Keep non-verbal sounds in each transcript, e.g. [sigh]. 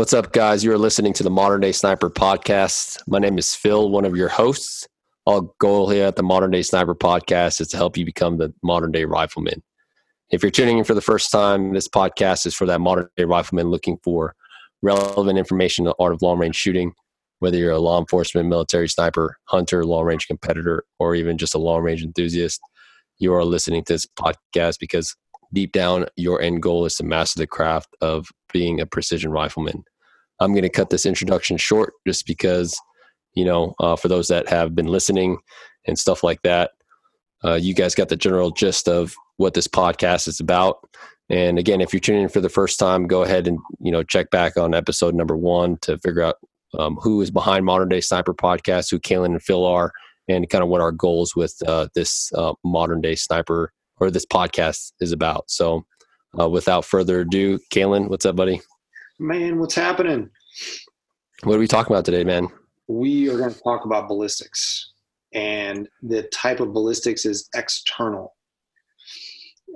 What's up, guys? You are listening to the Modern Day Sniper podcast. My name is Phil, one of your hosts. Our goal here at the Modern Day Sniper podcast is to help you become the modern day rifleman. If you're tuning in for the first time, this podcast is for that modern day rifleman looking for relevant information in the art of long range shooting, whether you're a law enforcement, military sniper, hunter, long range competitor, or even just a long range enthusiast. You are listening to this podcast because deep down, your end goal is to master the craft of being a precision rifleman. I'm going to cut this introduction short just because, you know, uh, for those that have been listening and stuff like that, uh, you guys got the general gist of what this podcast is about. And again, if you're tuning in for the first time, go ahead and you know check back on episode number one to figure out um, who is behind Modern Day Sniper Podcast, who Kalen and Phil are, and kind of what our goals with uh, this uh, Modern Day Sniper or this podcast is about. So, uh, without further ado, Kalen, what's up, buddy? Man, what's happening? What are we talking about today, man? We are going to talk about ballistics, and the type of ballistics is external.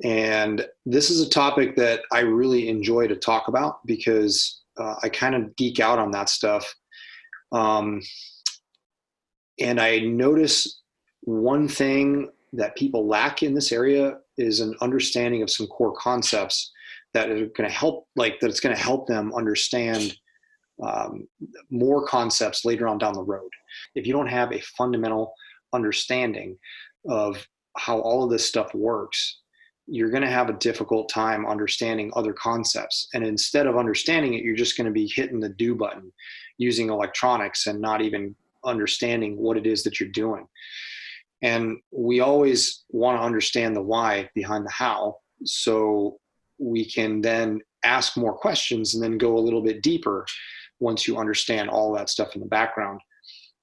And this is a topic that I really enjoy to talk about because uh, I kind of geek out on that stuff. Um, and I notice one thing that people lack in this area is an understanding of some core concepts that are going to help like that it's going to help them understand um, more concepts later on down the road. If you don't have a fundamental understanding of how all of this stuff works you're going to have a difficult time understanding other concepts. And instead of understanding it you're just going to be hitting the do button using electronics and not even understanding what it is that you're doing. And we always want to understand the why behind the how. So we can then ask more questions and then go a little bit deeper once you understand all that stuff in the background.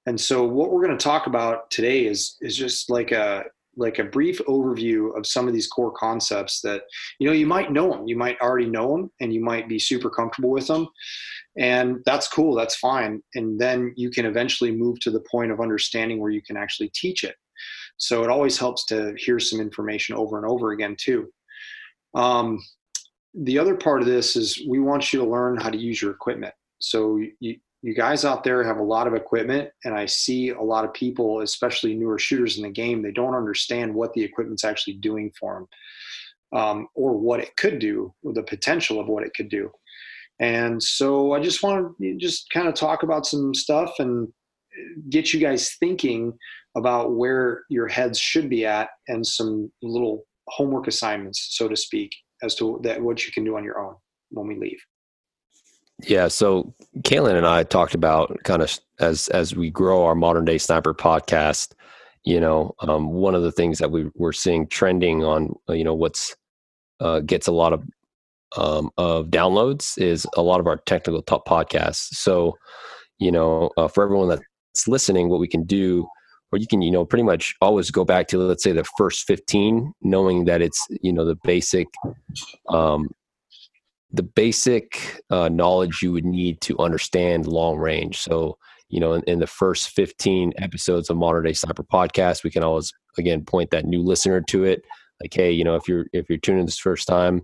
And so what we're going to talk about today is is just like a like a brief overview of some of these core concepts that you know you might know them you might already know them and you might be super comfortable with them and that's cool that's fine. And then you can eventually move to the point of understanding where you can actually teach it. So it always helps to hear some information over and over again too. Um, the other part of this is we want you to learn how to use your equipment. So you, you guys out there have a lot of equipment and I see a lot of people, especially newer shooters in the game, they don't understand what the equipment's actually doing for them um, or what it could do, or the potential of what it could do. And so I just want to just kind of talk about some stuff and get you guys thinking about where your heads should be at and some little homework assignments, so to speak, as to that what you can do on your own when we leave. Yeah, so Kalen and I talked about kind of as as we grow our modern day sniper podcast. You know, um, one of the things that we we're seeing trending on, uh, you know, what's uh, gets a lot of um, of downloads is a lot of our technical top podcasts. So, you know, uh, for everyone that's listening, what we can do or you can you know pretty much always go back to let's say the first 15 knowing that it's you know the basic um, the basic uh, knowledge you would need to understand long range. So you know in, in, the first 15 episodes of modern day sniper podcast we can always again point that new listener to it. Like hey you know if you're if you're tuning this first time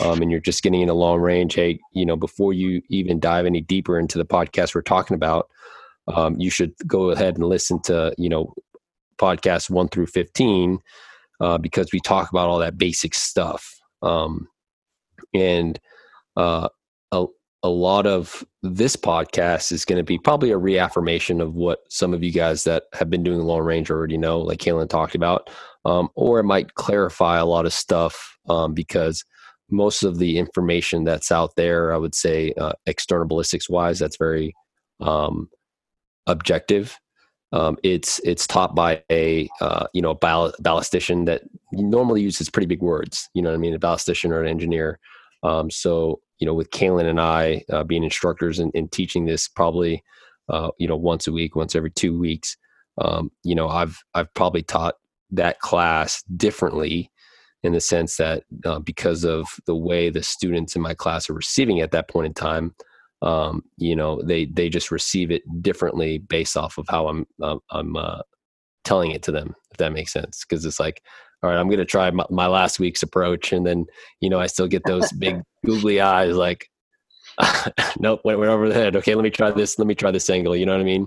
um, and you're just getting into long range hey you know before you even dive any deeper into the podcast we're talking about um, you should go ahead and listen to you know podcasts one through 15 uh, because we talk about all that basic stuff. Um, and uh, a, a lot of this podcast is going to be probably a reaffirmation of what some of you guys that have been doing long range already know like Kalen talked about. Um, or it might clarify a lot of stuff um, because most of the information that's out there i would say uh, external ballistics wise that's very um, objective. Um, it's it's taught by a uh, you know ball- ballistician that normally uses pretty big words. You know what I mean? A ballistician or an engineer. Um, so you know, with Kalen and I uh, being instructors and, and, teaching this probably uh, you know once a week, once every two weeks. Um, you know, I've I've probably taught that class differently in the sense that uh, because of the way the students in my class are receiving at that point in time, um, you know they they just receive it differently based off of how i'm uh, i'm uh, telling it to them if that makes sense because it's like all right i'm going to try my, my, last week's approach and then you know i still get those big [laughs] googly eyes like [laughs] nope, went, went over the head. Okay, let me try this. Let me try this angle. You know what I mean?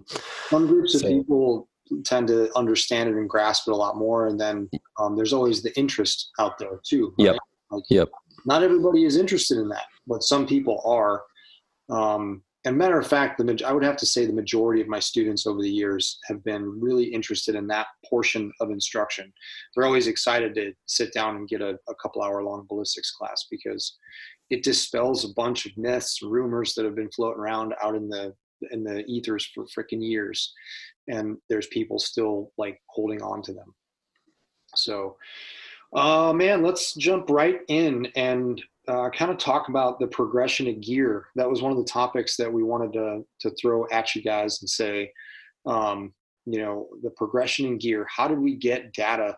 Some groups so, of people tend to understand it and grasp it a lot more, and then um, there's always the interest out there too. Right? Yep. Like, yep. Not everybody is interested in that, but some people are. Um, and matter of fact, the I would have to say the majority of my students over the years have been really interested in that portion of instruction. They're always excited to sit down and get a, a couple hour long ballistics class because it dispels a bunch of myths, rumors that have been floating around out in the in the ethers for freaking years, and there's people still like holding on to them. So, uh, man, let's jump right in and uh, kind of talk about the progression of gear. That was one of the topics that we wanted to to throw at you guys and say, um, you know, the progression in gear. How did we get data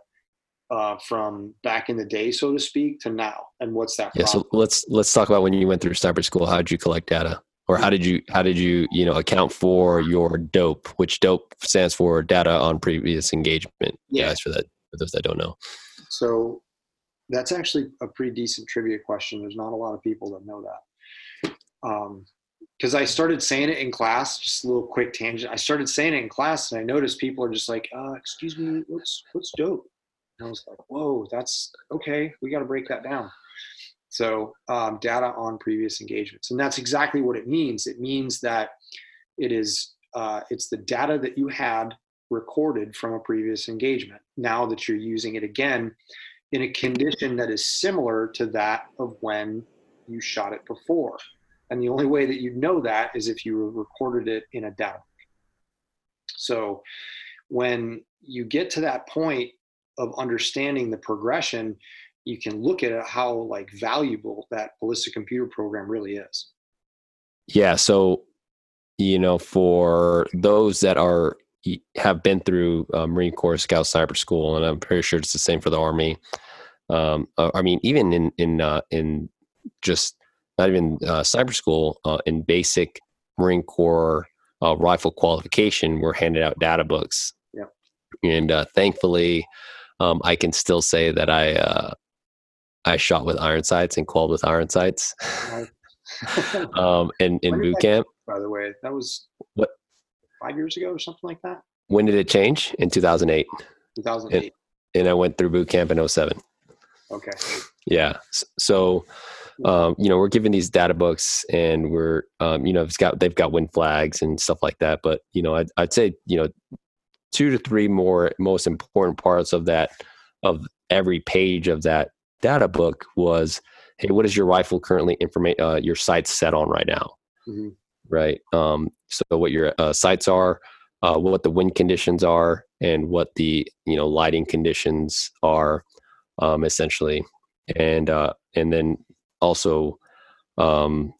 uh, from back in the day, so to speak, to now, and what's that? Yeah, so let's let's talk about when you went through sniper school. How did you collect data, or how did you how did you you know account for your dope, which dope stands for data on previous engagement? Yeah, guys, for that for those that don't know. So that's actually a pretty decent trivia question. There's not a lot of people that know that. Um, because I started saying it in class, just a little quick tangent. I started saying it in class, and I noticed people are just like, uh, "Excuse me, what's what's dope?" And I was like, "Whoa, that's okay. We got to break that down." So, um, data on previous engagements, and that's exactly what it means. It means that it is uh, it's the data that you had recorded from a previous engagement. Now that you're using it again in a condition that is similar to that of when you shot it before. And the only way that you know that is if you recorded it in a data. So when you get to that point of understanding the progression, you can look at how like valuable that ballistic computer program really is. Yeah. So, you know, for those that are have been through uh, Marine Corps Scout Sniper School, and I'm pretty sure it's the same for the Army. Um, uh, I mean, even in in uh, in just not even uh, cyber school uh, in basic Marine Corps uh, rifle qualification, we're handed out data books. Yeah. And uh, thankfully, um, I can still say that I uh, I shot with iron sights and qualled with iron sights. [laughs] um, in [laughs] in boot camp. By the way, that was what five years ago or something like that. When did it change? In two thousand eight. Two thousand eight. And I went through boot camp in 07. Okay. Yeah. So, um, you know, we're giving these data books and we're, um, you know, it's got, they've got win flags and stuff like that. But, you know, I'd, I'd say, you know, two to three more most important parts of that, of every page of that data book was, Hey, what is your rifle currently information, uh, your sights set on right now? Mm-hmm. Right. Um, so what your uh, sights are, uh, what the wind conditions are and what the, you know, lighting conditions are um, essentially, and uh, and then also, um,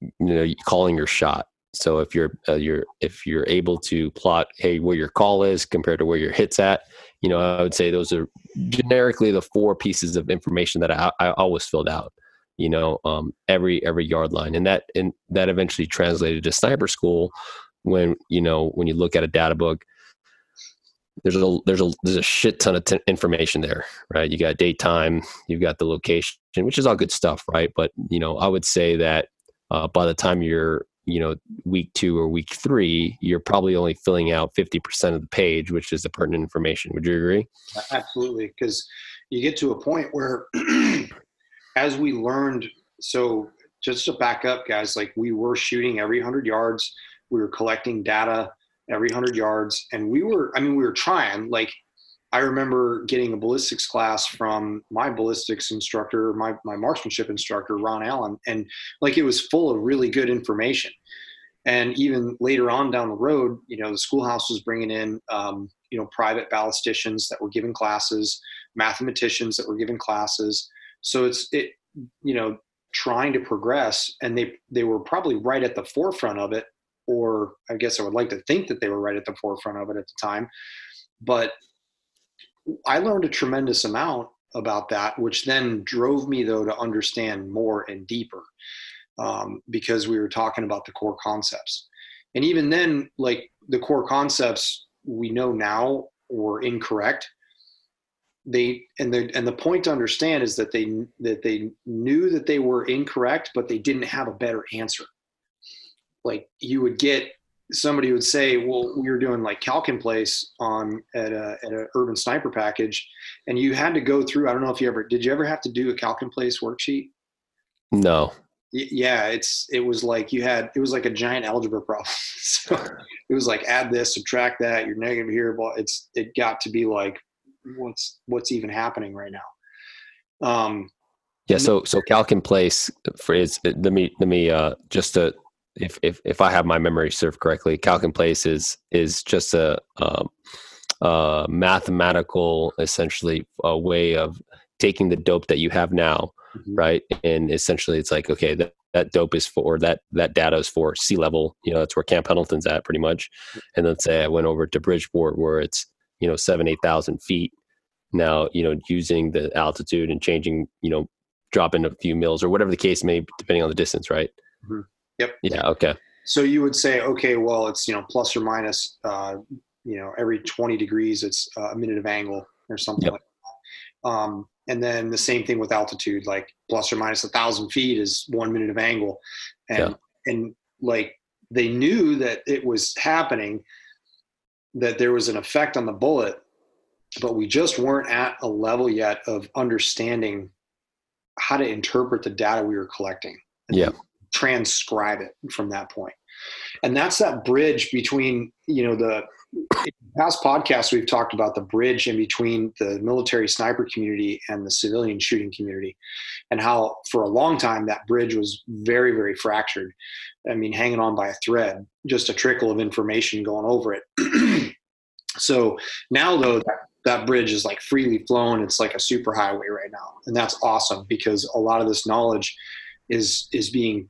you know, calling your shot. So if you're uh, you're if you're able to plot, hey, where your call is compared to where your hits at, you know, I would say those are generically the four pieces of information that I, I always filled out. You know, um, every every yard line, and that and that eventually translated to sniper school. When you know when you look at a data book, there's a there's a there's a shit ton of t- information there, right? You got daytime, you've got the location, which is all good stuff, right? But you know, I would say that uh, by the time you're you know week two or week three, you're probably only filling out fifty percent of the page, which is the pertinent information. Would you agree? Absolutely, because you get to a point where, [clears throat] as we learned, so just to back up, guys, like we were shooting every hundred yards, we were collecting data every 100 yards. And we were, I mean, we were trying. Like, I remember getting a ballistics class from my ballistics instructor, my, my marksmanship instructor, Ron Allen. And like, it was full of really good information. And even later on down the road, you know, the schoolhouse was bringing in, um, you know, private ballisticians that were giving classes, mathematicians that were giving classes. So it's, it, you know, trying to progress and they, they were probably right at the forefront of it or I guess I would like to think that they were right at the forefront of it at the time. But I learned a tremendous amount about that, which then drove me though to understand more and deeper um, because we were talking about the core concepts. And even then, like the core concepts we know now were incorrect. They and the and the point to understand is that they that they knew that they were incorrect, but they didn't have a better answer like you would get somebody would say, well, we were doing like calc in place on at a at an urban sniper package, and you had to go through. I don't know if you ever did. You ever have to do a calc in place worksheet? No. Yeah, it's it was like you had it was like a giant algebra problem. [laughs] so it was like add this, subtract that, you're negative here, but it's it got to be like what's what's even happening right now. Um, yeah, so so calc in place for is let me let me uh just to if if if I have my memory served correctly, calc in place is is just a um, uh, mathematical essentially a way of taking the dope that you have now, mm-hmm. right? And essentially, it's like okay, that that dope is for that that data is for sea level. You know, that's where Camp Pendleton's at pretty much. And then say I went over to Bridgeport where it's you know seven eight thousand feet. Now you know using the altitude and changing you know dropping a few mils or whatever the case may, be, depending on the distance, right? Mm-hmm. Yep. Yeah. Okay. So you would say, okay, well, it's you know plus or minus, uh, you know, every 20 degrees, it's a minute of angle or something yep. like that. Um, and then the same thing with altitude, like plus or minus a thousand feet is one minute of angle, and yeah. and like they knew that it was happening, that there was an effect on the bullet, but we just weren't at a level yet of understanding how to interpret the data we were collecting. yeah transcribe it from that point and that's that bridge between you know the past podcasts we've talked about the bridge in between the military sniper community and the civilian shooting community and how for a long time that bridge was very very fractured. I mean hanging on by a thread just a trickle of information going over it. [clears throat] So now though that that bridge is like freely flown. It's like a super highway right now and that's awesome because a lot of this knowledge is is being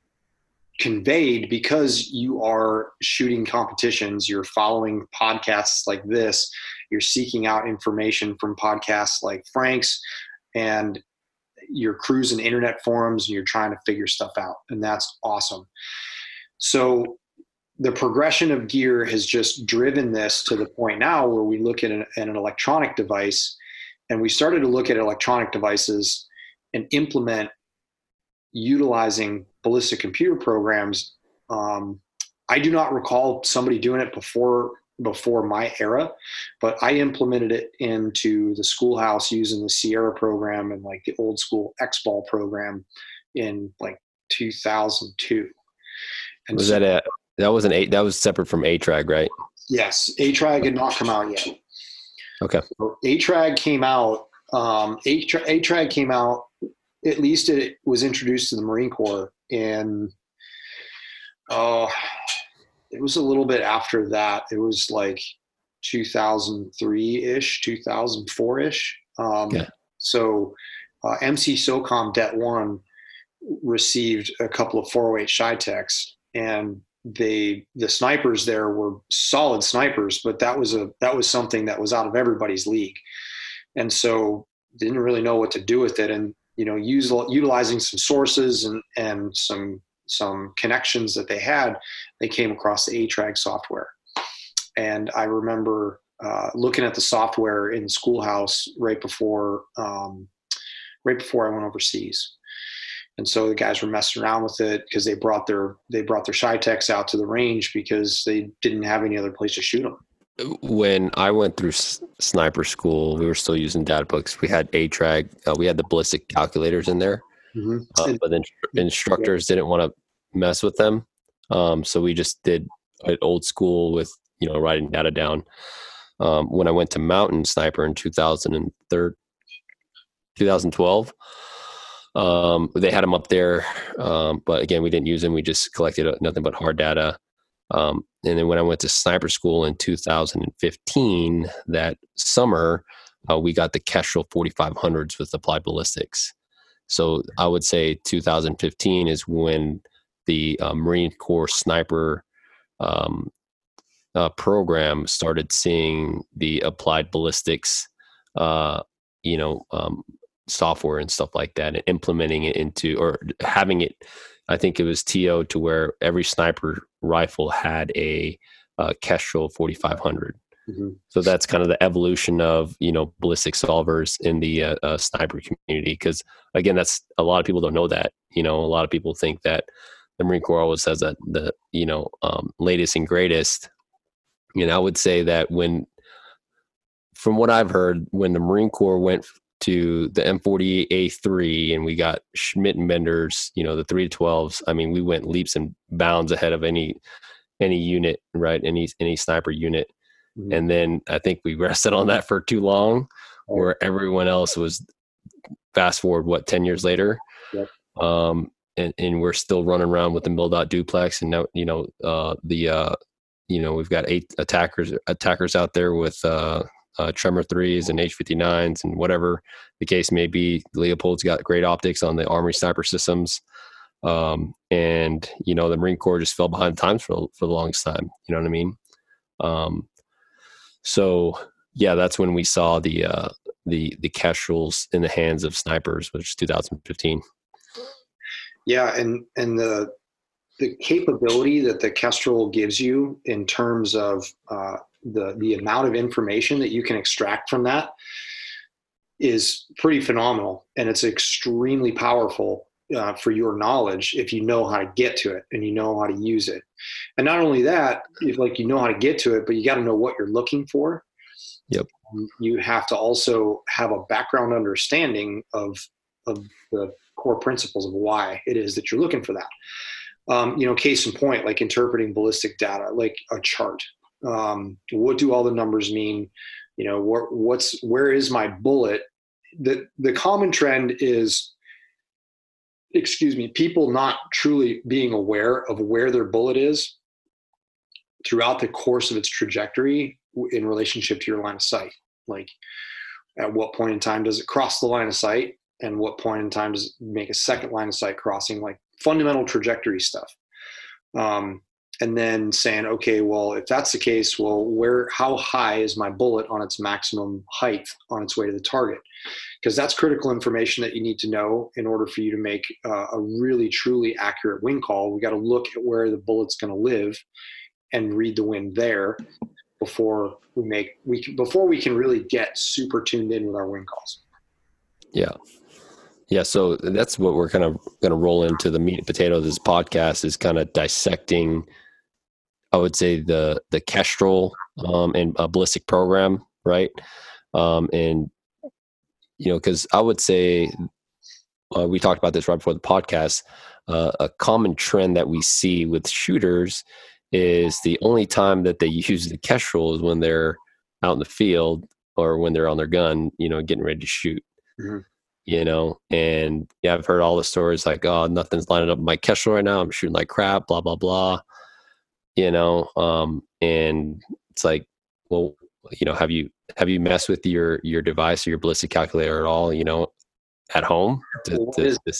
conveyed because you are shooting competitions, you're following podcasts like this, you're seeking out information from podcasts like Frank's, and you're cruising internet forums and you're trying to figure stuff out. And that's awesome. So the progression of gear has just driven this to the point now where we look at an, at an electronic device and we started to look at electronic devices and implement utilizing ballistic computer programs. Um, I do not recall somebody doing it before before my era, but I implemented it into the schoolhouse using the Sierra program and like the old school Exbal program in like 2002. And was so, that a that was an eight that was separate from ATRAG, right? Yes, ATRAG had not come out yet. Okay. So ATRAG came out. Um, ATRAG came out at least it was introduced to the Marine Corps in oh it was a little bit after that. It was like 2003 ish, 2004 ish. Um, yeah. So uh, MC SOCOM Det One received a couple of 408 CheyTacs, and they the snipers there were solid snipers, but that was a that was something that was out of everybody's league, and so didn't really know what to do with it. And you know, use, utilizing some sources and, and some some connections that they had, they came across the ATRAG software. And I remember uh, looking at the software in the schoolhouse right before um, right before I went overseas. And so the guys were messing around with it because they brought their they brought their CheyTacs out to the range because they didn't have any other place to shoot them when I went through s- sniper school, we were still using data books. We had ATRAG, uh, we had the ballistic calculators in there, mm-hmm. uh, but then instructors didn't want to mess with them. Um, so we just did it old school with, you know, writing data down. Um, when I went to Mountain Sniper in 2003, 2012, um, they had them up there. Um, but again, we didn't use them. We just collected uh, nothing but hard data. Um, and then when I went to sniper school in 2015, that summer, uh, we got the Kestrel 4500s with applied ballistics. So I would say 2015 is when the uh, Marine Corps sniper um, uh, program started seeing the applied ballistics, uh, you know, um, software and stuff like that, and implementing it into or having it I think it was TO to where every sniper rifle had a uh, Kestrel 4500. Mm-hmm. So that's kind of the evolution of you know ballistic solvers in the uh, uh, sniper community. Because again, that's a lot of people don't know that. You know, a lot of people think that the Marine Corps always has that the you know um, latest and greatest. And I would say that when, from what I've heard, when the Marine Corps went to the M40A3 and we got Schmidt and Benders, you know, the 3 to 12s, I mean, we went leaps and bounds ahead of any any unit, right? Any any sniper unit. Mm-hmm. And then I think we [laughs] rested on that for too long, where everyone else was fast forward what 10 years later. Yep. Um, and, and we're still running around with the MilDOT duplex and now you know uh, the uh, you know we've got eight attackers attackers out there with uh, uh, Tremor threes and H59s and whatever the case may be. Leupold's got great optics on the Armory sniper systems, um, and you know the Marine Corps just fell behind times for for the longest time. You know what I mean? Um, so yeah, that's when we saw the uh, the the Kestrels in the hands of snipers, which is 2015. Yeah, and and the the capability that the Kestrel gives you in terms of uh, the the amount of information that you can extract from that is pretty phenomenal, and it's extremely powerful uh, for your knowledge if you know how to get to it and you know how to use it. And not only that, if like you know how to get to it, but you got to know what you're looking for. Yep. You have to also have a background understanding of of the core principles of why it is that you're looking for that. Um, you know, case in point, like interpreting ballistic data, like a chart. Um, what do all the numbers mean? You know, what, what's where is my bullet? The the common trend is, excuse me, people not truly being aware of where their bullet is throughout the course of its trajectory in relationship to your line of sight. Like, at what point in time does it cross the line of sight? and what point in time does it make a second line of sight crossing, like fundamental trajectory stuff. Um, and then saying, okay, well, if that's the case, well, where, how high is my bullet on its maximum height on its way to the target? Because that's critical information that you need to know in order for you to make uh, a really, truly accurate wind call. We got to look at where the bullet's going to live and read the wind there before we make we can, before we can really get super tuned in with our wind calls. Yeah, yeah, so that's what we're kind of going to roll into the meat and potatoes of this podcast is kind of dissecting, I would say the the Kestrel um, and a ballistic program, right? Um, and you know, because I would say uh, we talked about this right before the podcast. Uh, a common trend that we see with shooters is the only time that they [laughs] use the Kestrel is when they're out in the field or when they're on their gun, you know, getting ready to shoot. Mm-hmm you know and yeah i've heard all the stories like oh nothing's lining up my kestrel right now i'm shooting like crap blah blah blah you know um and it's like well you know have you have you messed with your your device or your ballistic calculator at all you know at home? To, to, is, to,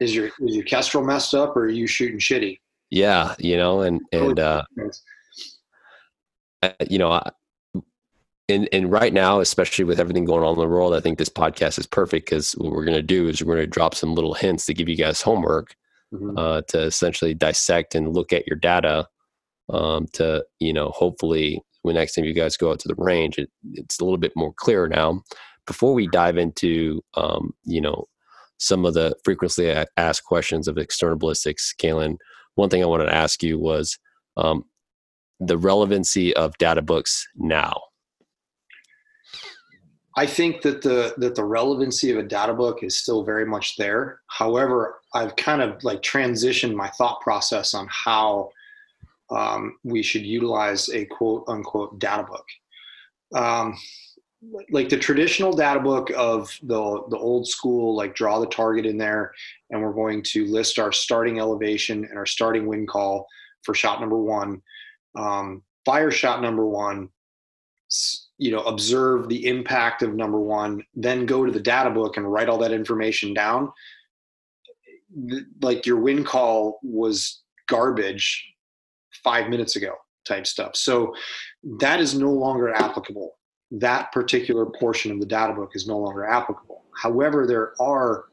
is your is your kestrel messed up or are you shooting shitty? Yeah you know and and uh you know I, and and right now, especially with everything going on in the world, I think this podcast is perfect because what we're going to do is we're going to drop some little hints to give you guys homework mm-hmm. uh, to essentially dissect and look at your data um, to you know hopefully when next time you guys go out to the range, it, it's a little bit more clear now. Before we dive into um, you know some of the frequently asked questions of external ballistics, Kalen, one thing I wanted to ask you was um, the relevancy of data books now I think that the that the relevancy of a data book is still very much there. However, I've kind of like transitioned my thought process on how um, we should utilize a quote unquote data book. Um, like the traditional data book of the the old school, like draw the target in there, and we're going to list our starting elevation and our starting wind call for shot number one. Um, fire shot number one you know observe the impact of number one then go to the data book and write all that information down like your wind call was garbage five minutes ago type stuff. So that is no longer applicable. That particular portion of the data book is no longer applicable. However there are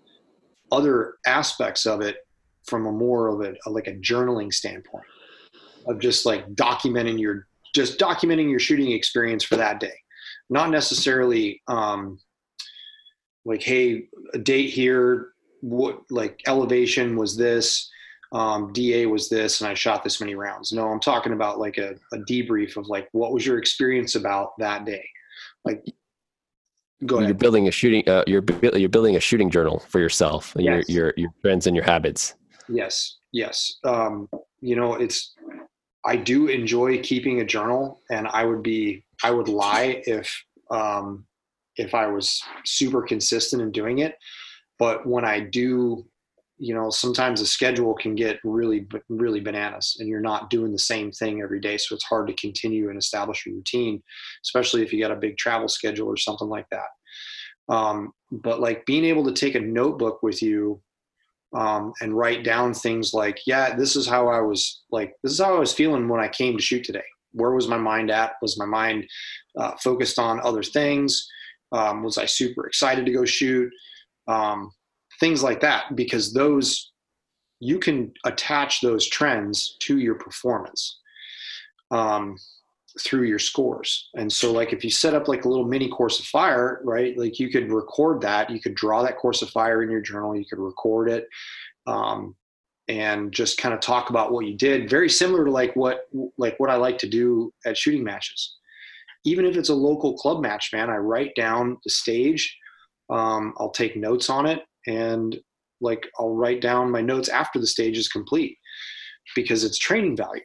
other aspects of it from a more of a, like a journaling standpoint of just like documenting your just documenting your shooting experience for that day. Not necessarily um, like hey a date here what like elevation was this um, DA was this and I shot this many rounds. No, I'm talking about like a, a debrief of like what was your experience about that day. Like, go ahead. You're building a shooting. Uh, you're you're building a shooting journal for yourself. Yes. Your your your trends and your habits. Yes. Yes. Um, you know, it's I do enjoy keeping a journal, and I would be I would lie if um, if I was super consistent in doing it. But when I do, you know, sometimes the schedule can get really really bananas, and you're not doing the same thing every day, so it's hard to continue and establish a routine, especially if you got a big travel schedule or something like that. Um, but like being able to take a notebook with you um, and write down things like, yeah, this is how I was like, this is how I was feeling when I came to shoot today. Where was my mind at? Was my mind uh, focused on other things? Um, was I super excited to go shoot? Um, things like that, because those you can attach those trends to your performance. Um, through your scores. And so like if you set up like a little mini course of fire, right? Like you could record that, you could draw that course of fire in your journal, you could record it. Um, and just kind of talk about what you did very similar to like what like what i like to do at shooting matches even if it's a local club match man i write down the stage um, i'll take notes on it and like i'll write down my notes after the stage is complete because it's training value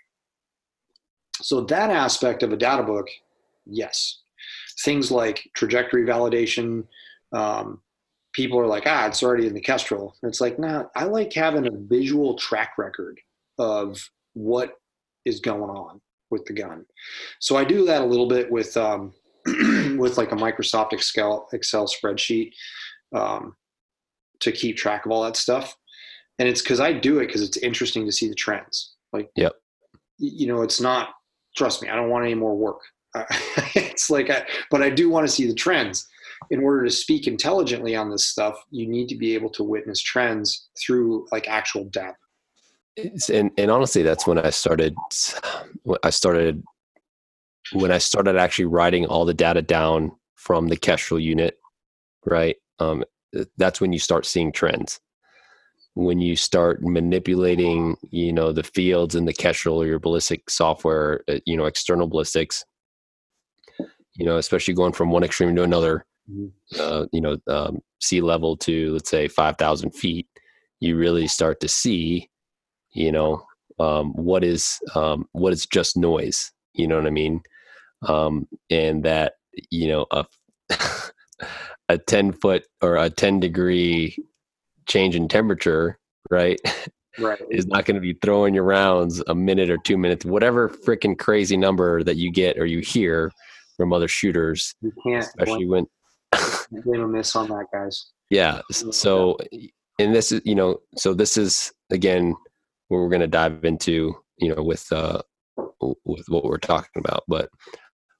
so that aspect of a data book, yes. Things like trajectory validation, um, people are like, ah, it's already in the Kestrel. it's like, nah, I like having a visual track record of what is going on with the gun. So I do that a little bit with um, [clears throat] with like a Microsoft Excel Excel spreadsheet um, to keep track of all that stuff. And it's because I do it because it's interesting to see the trends. Like, yep. you know, it's not trust me, I don't want any more work. Uh, [laughs] it's like, I, but I do want to see the trends. In order to speak intelligently on this stuff, you need to be able to witness trends through like actual data. and and honestly, that's when I started. I started when I started actually writing all the data down from the Kestrel unit. Right, um, that's when you start seeing trends when you start manipulating, you know, the fields and the Kestrel or your ballistic software, uh, you know, external ballistics, you know, especially going from one extreme to another, mm-hmm. uh, you know, um, sea level to let's say 5,000 feet, you really start to see, you know, um, what is um, what is just noise. You know what I mean? Um, and that you know a [laughs] a 10 foot or a 10 degree change in temperature, right? Right. is not going to be throwing your rounds a minute or two minutes, whatever freaking crazy number that you get or you hear from other shooters. You can't, especially when blame a miss on that, guys. Yeah. So, and this is, you know, so this is again where we're going to dive into, you know, with, uh, with what we're talking about. But,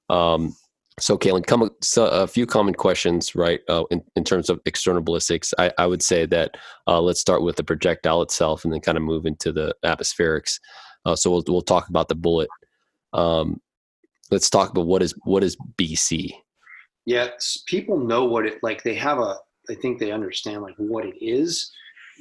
um, so, Kalen, come so a few common questions, right? Uh, in, in terms of external ballistics, I, I would say that uh, let's start with the projectile itself, and then kind of move into the atmospherics. Uh, so we'll we'll talk about the bullet. Um, let's talk about what is what is BC. Yeah, people know what it like. They have a. I think they understand like what it is,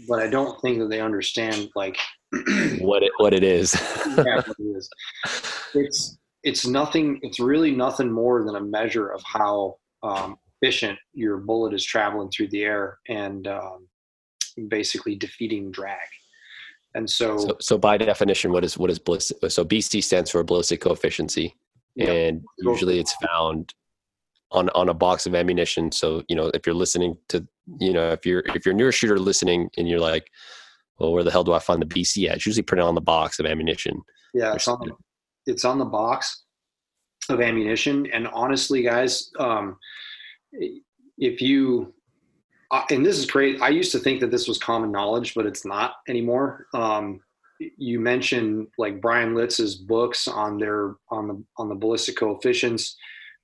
but I don't think that they understand like [clears throat] what it what it is. yeah, what it is. [laughs] It's it's nothing. It's really nothing more than a measure of how um, efficient your bullet is traveling through the air and um, basically defeating drag. And so, so, so, by definition, what is what is ballistic? So BC stands for ballistic coefficient, and usually it's found on on a box of ammunition. So you know, if you're listening to, you know, if you're if you're near a shooter listening and you're like, well, where the hell do I find the BC at? It's usually printed on the box of ammunition. Yeah, it's on, it's on the box of ammunition. And honestly, guys, um, if you uh, and this is great. I used to think that this was common knowledge, but it's not anymore. Um, you mentioned like Brian Litz's books on their on the on the ballistic coefficients.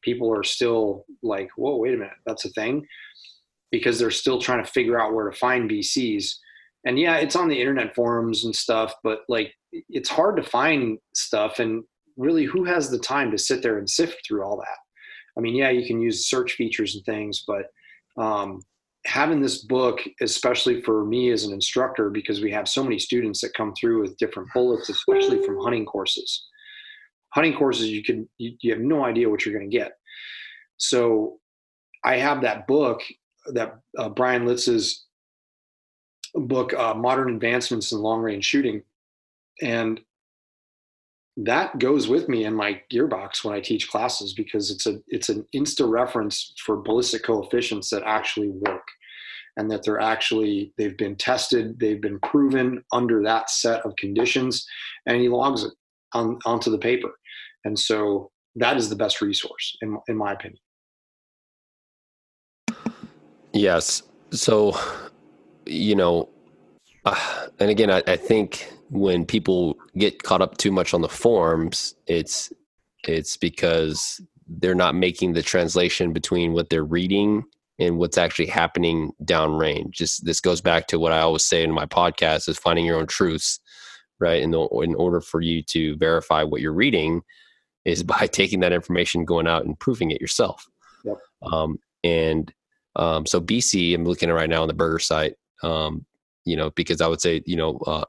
People are still like, "Whoa, wait a minute, that's a thing," because they're still trying to figure out where to find BCs. And yeah, it's on the internet forums and stuff, but like it's hard to find stuff and really who has the time to sit there and sift through all that i mean yeah you can use search features and things but um, having this book, especially for me as an instructor, because we have so many students that come through with different bullets, especially from hunting courses. Hunting courses, you can you, you have no idea what you're going to get. So, I have that book that uh, Brian Litz's book, uh, Modern Advancements in Long Range Shooting, and that goes with me in my gearbox when I teach classes because it's a it's an insta reference for ballistic coefficients that actually work and that they're actually they've been tested, they've been proven under that set of conditions, and he logs it on, onto the paper. And so that is the best resource in in my opinion. Yes. So, you know, uh, and again, I, I think when people get caught up too much on the forms, it's it's because they're not making the translation between what they're reading and what's actually happening downrange. Just this goes back to what I always say in my podcast: is finding your own truths, right? And in, in order for you to verify what you're reading, is [laughs] by taking that information, going out and proving it yourself. Yep. Um, and um, so BC, I'm looking at right now on the Berger site. Um, you know, because I would say, you know, uh,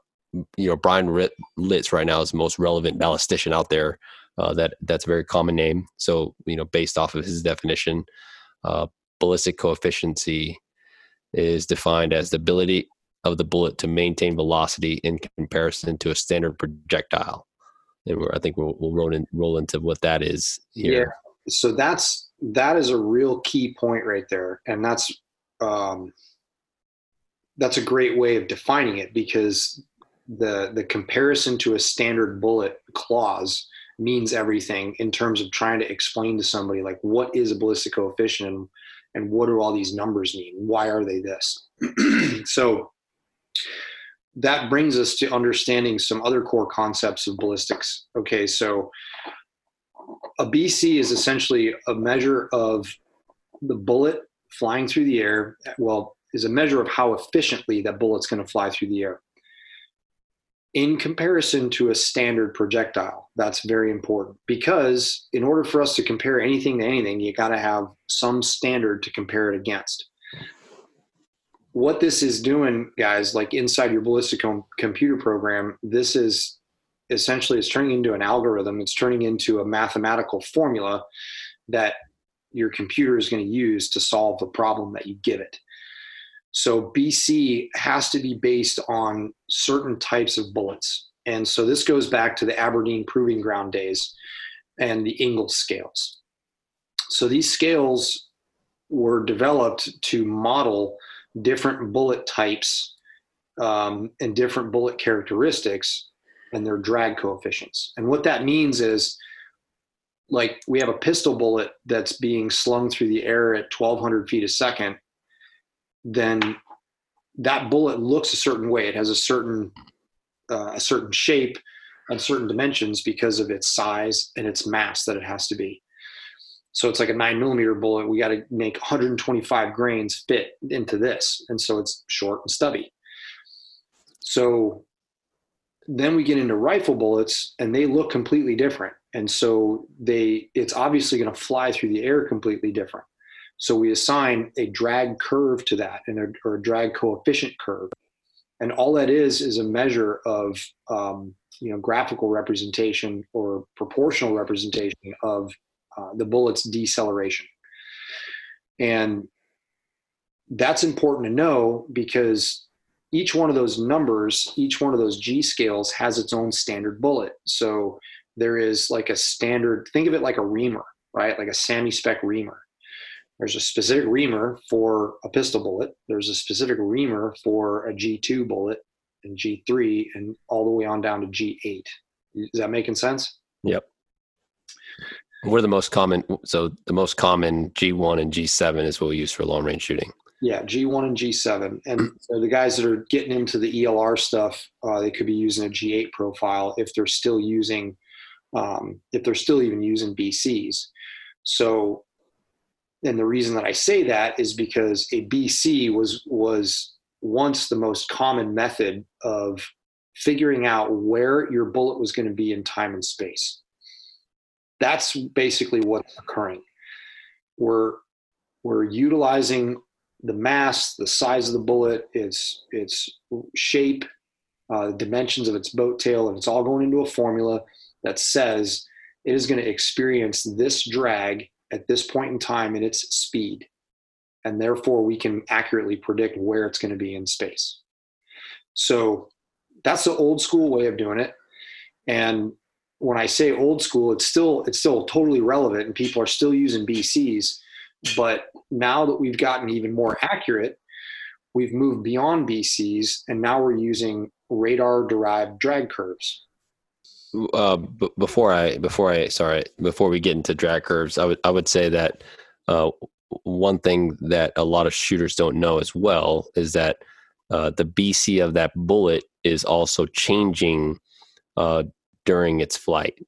you know Brian Litz right now is the most relevant ballistician out there. Uh, that that's a very common name. So you know, based off of his definition, uh, ballistic coefficiency is defined as the ability of the bullet to maintain velocity in comparison to a standard projectile. And I think we'll, we'll roll, in, roll into what that is here. Yeah. So that's that is a real key point right there, and that's um, that's a great way of defining it because the the comparison to a standard bullet clause means everything in terms of trying to explain to somebody like what is a ballistic coefficient and, and what do all these numbers mean? Why are they this? [clears throat] So that brings us to understanding some other core concepts of ballistics. Okay so a bc is essentially a measure of the bullet flying through the air. Well is a measure of how efficiently that bullet's going to fly through the air in comparison to a standard projectile. That's very important because in order for us to compare anything to anything, you got to have some standard to compare it against. What this is doing, guys, like inside your ballistic computer program, this is essentially it's turning into an algorithm. It's turning into a mathematical formula that your computer is going to use to solve the problem that you give it. So BC has to be based on certain types of bullets. And so this goes back to the Aberdeen Proving Ground days and the Ingalls scales. So these scales were developed to model different bullet types um, and different bullet characteristics and their drag coefficients. And what that means is like we have a pistol bullet that's being slung through the air at 1200 feet a second then that bullet looks a certain way. It has a certain uh, a certain shape and certain dimensions because of its size and its mass that it has to be. So it's like a nine millimeter bullet. We got to make 125 grains fit into this, and so it's short and stubby. So then we get into rifle bullets, and they look completely different, and so they it's obviously going to fly through the air completely different. So we assign a drag curve to that and a, or a drag coefficient curve. And all that is is a measure of um, you know graphical representation or proportional representation of uh, the bullet's deceleration. And that's important to know because each one of those numbers, each one of those G scales has its own standard bullet. So there is like a standard, think of it like a reamer, right? Like a SAAMI spec reamer. There's a specific reamer for a pistol bullet. There's a specific reamer for a G2 bullet and G3 and all the way on down to G8. Is that making sense? Yep. We're the most common. So the most common G1 and G7 is what we use for long range shooting. Yeah, G1 and G7. And [clears throat] so the guys that are getting into the ELR stuff, uh, they could be using a G8 profile if they're still using, um, if they're still even using BCs. So and the reason that I say that is because a BC was was once the most common method of figuring out where your bullet was going to be in time and space. That's basically what's occurring. We're we're utilizing the mass, the size of the bullet, its its shape, uh, dimensions of its boat tail, and it's all going into a formula that says it is going to experience this drag at this point in time in its speed. And therefore, we can accurately predict where it's going to be in space. So that's the old school way of doing it. And when I say old school, it's still it's still totally relevant, and people are still using BCs. But now that we've gotten even more accurate, we've moved beyond BCs, and now we're using radar-derived drag curves uh, b- before I before I sorry before we get into drag curves, I would I would say that uh, one thing that a lot of shooters don't know as well is that uh, the BC of that bullet is also changing uh, during its flight.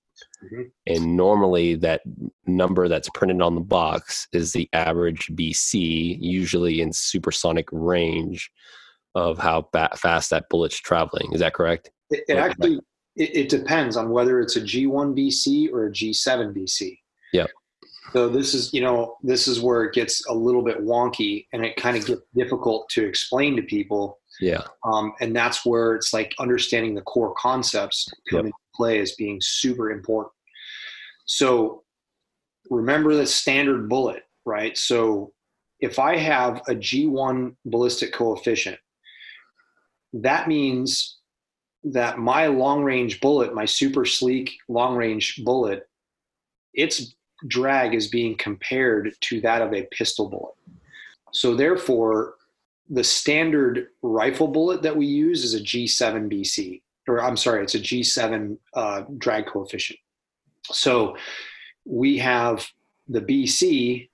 Mm-hmm. And normally, that number that's printed on the box is the average BC, usually in supersonic range of how ba- fast that bullet's traveling. Is that correct? It, it actually it, it, depends on whether it's a G1 BC or a G7 BC. Yeah. So this is, you know, this is where it gets a little bit wonky and it kind of gets difficult to explain to people. Yeah. Um, and that's where it's like understanding the core concepts come yep. into play as being super important. So remember the standard bullet, right? So if I have a G1 ballistic coefficient, that means that my long range bullet, my super sleek long range bullet, its drag is being compared to that of a pistol bullet. So therefore, the standard rifle bullet that we use is a G7 BC, or I'm sorry, it's a G7 uh, drag coefficient. So we have the BC,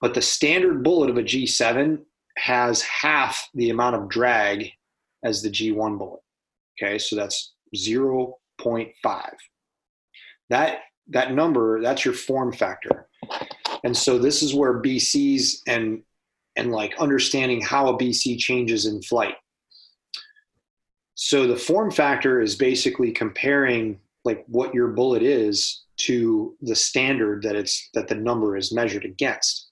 but the standard bullet of a G7 has half the amount of drag as the G1 bullet. Okay, so that's 0.5. That that number, that's your form factor. And so this is where BCs and and like understanding how a BC changes in flight. So the form factor is basically comparing like what your bullet is to the standard that it's that the number is measured against.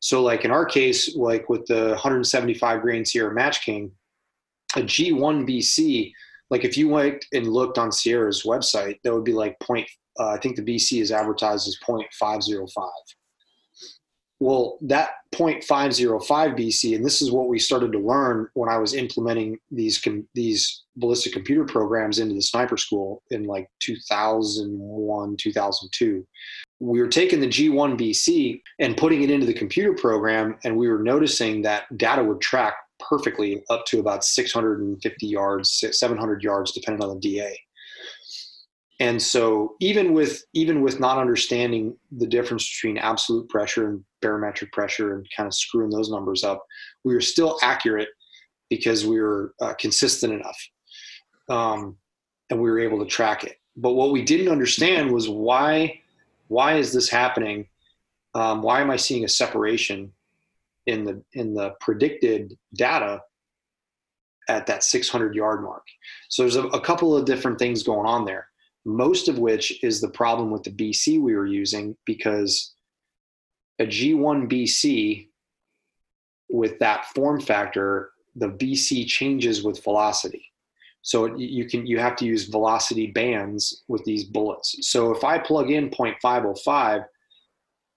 So like in our case, like with the 175 grain Sierra Match King, a G1 BC, like if you went and looked on Sierra's website, that would be like point. Uh, I think the BC is advertised as 0.505. Well, that 0.505 BC, and this is what we started to learn when I was implementing these com- these ballistic computer programs into the sniper school in like 2001, 2002. We were taking the G1 BC and putting it into the computer program, and we were noticing that data would track perfectly up to about 650 yards, 700 yards, depending on the DA. And so even with even with not understanding the difference between absolute pressure and barometric pressure and kind of screwing those numbers up, we were still accurate because we were uh, consistent enough, um, and we were able to track it. But what we didn't understand was why why is this happening? Um, why am I seeing a separation in the in the predicted data at that 600 yard mark. So there's a, a, couple of different things going on there. Most of which is the problem with the BC we were using because a G1 BC with that form factor, the BC changes with velocity. So you can you have to use velocity bands with these bullets. So if I plug in 0.505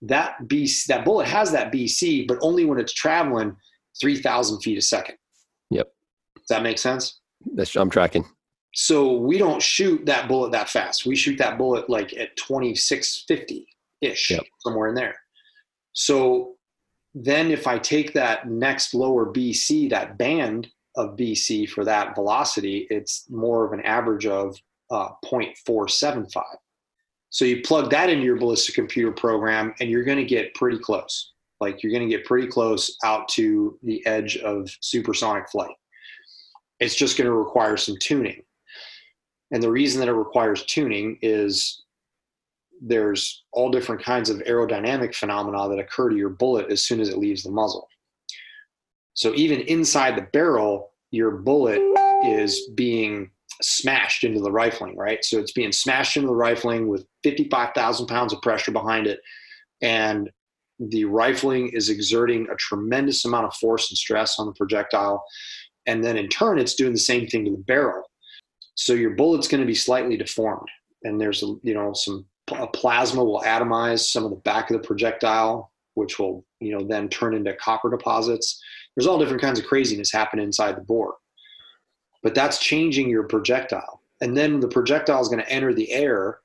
that BC, that bullet has that BC, but only when it's traveling 3,000 feet a second. Yep. Does that make sense? That's, I'm tracking. So we don't shoot that bullet that fast. We shoot that bullet like at 2650 ish, yep. somewhere in there. So then if I take that next lower BC, that band of BC for that velocity, it's more of an average of uh, 0.475. So you plug that into your ballistic computer program and you're going to get pretty close. Like you're going to get pretty close out to the edge of supersonic flight. It's just going to require some tuning. And the reason that it requires tuning is there's all different kinds of aerodynamic phenomena that occur to your bullet as soon as it leaves the muzzle. So even inside the barrel, your bullet is being smashed into the rifling, right? So it's being smashed into the rifling with 55,000 pounds of pressure behind it. And the rifling is exerting a tremendous amount of force and stress on the projectile. And then in turn, it's doing the same thing to the barrel. So your bullet's going to be slightly deformed. And there's, a, you know, some a plasma will atomize some of the back of the projectile, which will, you know, then turn into copper deposits. There's all different kinds of craziness happening inside the bore. But that's changing your projectile. And then the projectile is going to enter the air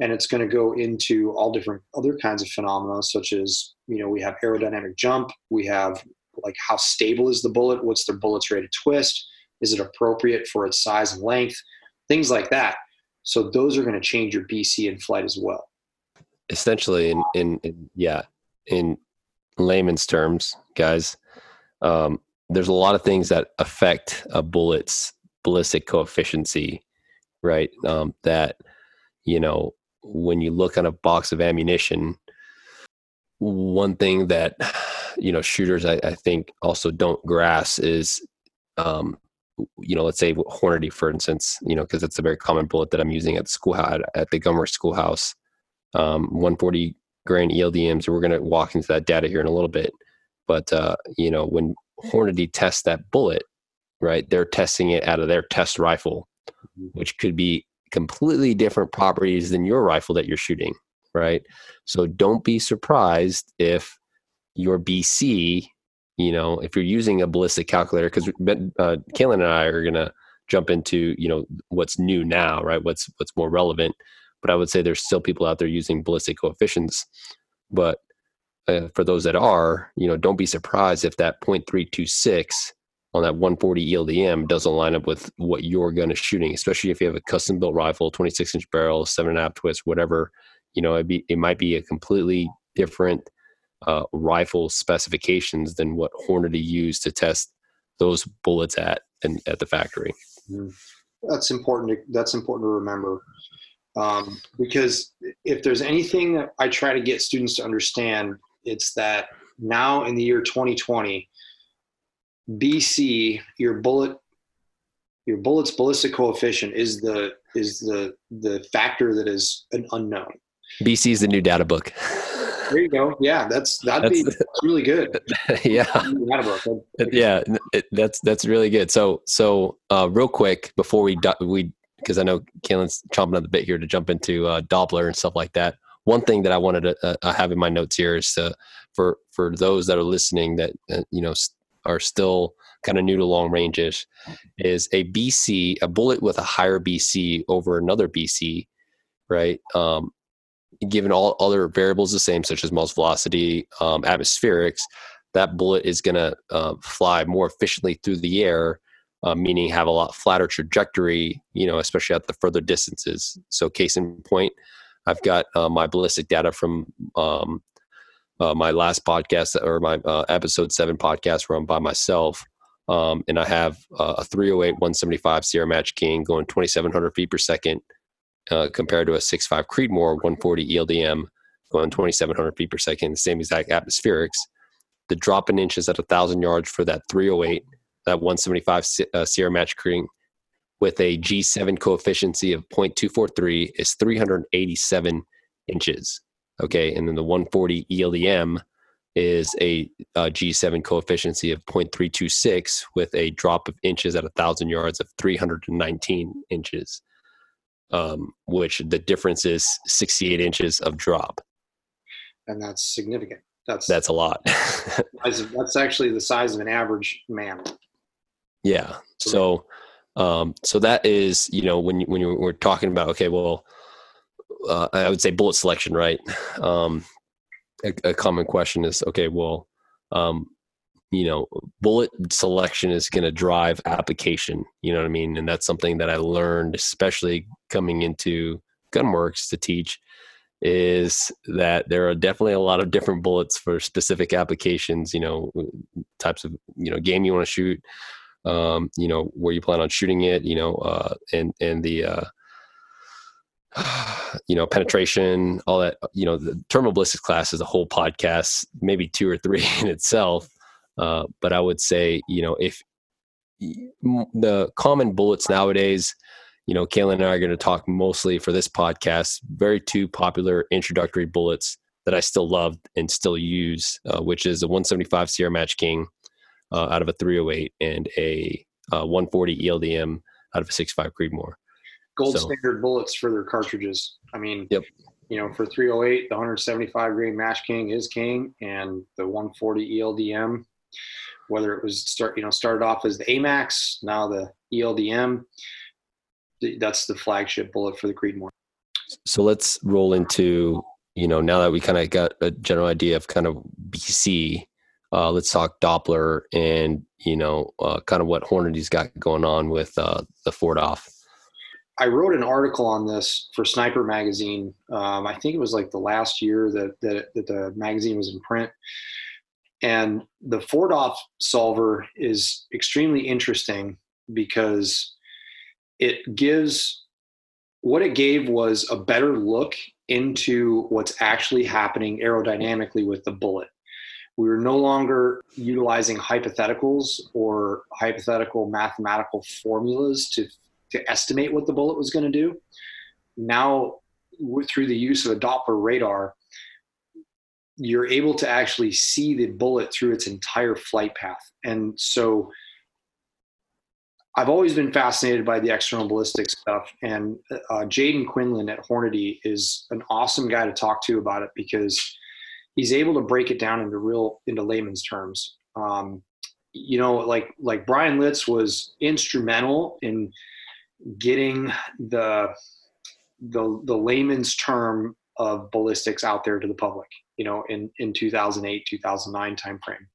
and it's going to go into all different other kinds of phenomena such as you know we have aerodynamic jump we have like how stable is the bullet what's the bullet's rate of twist is it appropriate for its size and length things like that so those are going to change your bc in flight as well essentially in, in, in yeah in layman's terms guys um, there's a lot of things that affect a bullet's ballistic coefficient right? Um, that you know when you look at a box of ammunition, one thing that you know shooters I, I think also don't grasp is um, you know let's say Hornady for instance you know because it's a very common bullet that I'm using at the schoolhouse at the Gunworks schoolhouse. Um, 140 grain ELDMs we're going to walk into that data here in a little bit. But uh, you know when Hornady tests that bullet right they're testing it out of their test rifle mm-hmm. which could be completely different properties than your rifle that you're shooting, right? So don't be surprised if your BC, you know, if you're using a ballistic calculator, because uh, Kalen and I are going to jump into, you know, what's new now, right? What's what's more relevant. But I would say there's still people out there using ballistic coefficients. But uh, for those that are, you know, don't be surprised if that 0.326 on that 140 ELDM doesn't line up with what your gun is shooting, especially if you have a custom built rifle, 26 inch barrel, seven and a half twist, whatever. You know, it be, it might be a completely different uh, rifle specifications than what Hornady used to test those bullets at and at the factory. Mm. That's important. To, that's important to remember um, because if there's anything that I try to get students to understand, it's that now in the year 2020 BC, your bullet, your bullet's ballistic coefficient is the is the the factor that is an unknown. BC is the new data book. There you go. Yeah, that's that'd that's, be that's [laughs] really good. yeah, yeah, it, that's that's really good. So so uh, real quick before we we because I know Kalen's chomping at the bit here to jump into uh, Doppler and stuff like that. One thing that I wanted to uh, have in my notes here is to, for for those that are listening that uh, you know are still kind of new to long ranges is a BC, a bullet with a higher BC over another BC, right? Um, given all other variables the same, such as muzzle velocity, um, atmospherics, that bullet is going to uh, fly more efficiently through the air, uh, meaning have a lot flatter trajectory, you know, especially at the further distances. So, case in point, I've got uh, my ballistic data from um, uh, my last podcast or my uh, episode seven podcast where I'm by myself. Um, and I have uh, a 308 175 Sierra Match King going 2,700 feet per second uh, compared to a 6.5 Creedmoor 140 ELDM going 2,700 feet per second, same exact atmospherics. The drop in inches at 1,000 yards for that 308, that 175 uh, Sierra Match King with a G7 coefficient of 0.243 is 387 inches. Okay, and then the 140 ELDM is a a G7 coefficient of 0.326 with a drop of inches at a thousand yards of 319 inches, um, which the difference is 68 inches of drop. And that's significant. That's that's a lot. [laughs] that's actually the size of an average man. Yeah. So, um, so that is you know when when you, we're talking about okay, well uh, I would say bullet selection, right? [laughs] Um, a, a, common question is, okay, well, um, you know, bullet selection is going to drive application. You know what I mean? And that's something that I learned, especially coming into Gunworks to teach, is that there are definitely a lot of different bullets for specific applications. You know, types of you know game you want to shoot. Um, you know where you plan on shooting it. You know, uh, and and the uh, [sighs] you know, penetration, all that, you know, the terminal ballistics class is a whole podcast, maybe two or three [laughs] in itself. Uh, but I would say, you know, if the common bullets nowadays, you know, Kalen and I are going to talk mostly for this podcast, very two popular introductory bullets that I still love and still use, uh, which is a 175 Sierra Match King uh, out of a 308 and a uh, 140 ELDM out of a 6.5 Creedmoor. Gold so, standard bullets for their cartridges. I mean, yep. You know, for 308, the 175 grain Match King is king, and the 140 ELDM, whether it was start, you know, started off as the AMAX, now the ELDM, that's the flagship bullet for the Creedmoor. So let's roll into you know now that we kind of got a general idea of kind of BC, uh, let's talk Doppler and you know uh, kind of what Hornady's got going on with uh, the 4DOF. I wrote an article on this for Sniper magazine. Um, I think it was like the last year that, that, that the magazine was in print. And the 4DOF solver is extremely interesting because it gives what it gave was a better look into what's actually happening aerodynamically with the bullet. We were no longer utilizing hypotheticals or hypothetical mathematical formulas to, to estimate what the bullet was going to do. Now, through the use of a Doppler radar, you're able to actually see the bullet through its entire flight path. And so I've always been fascinated by the external ballistic stuff, and uh, Jaden Quinlan at Hornady is an awesome guy to talk to about it because he's able to break it down into real into layman's terms. Um, you know, like like Brian Litz was instrumental in getting the the the layman's term of ballistics out there to the public. You know, in in 2008 2009 timeframe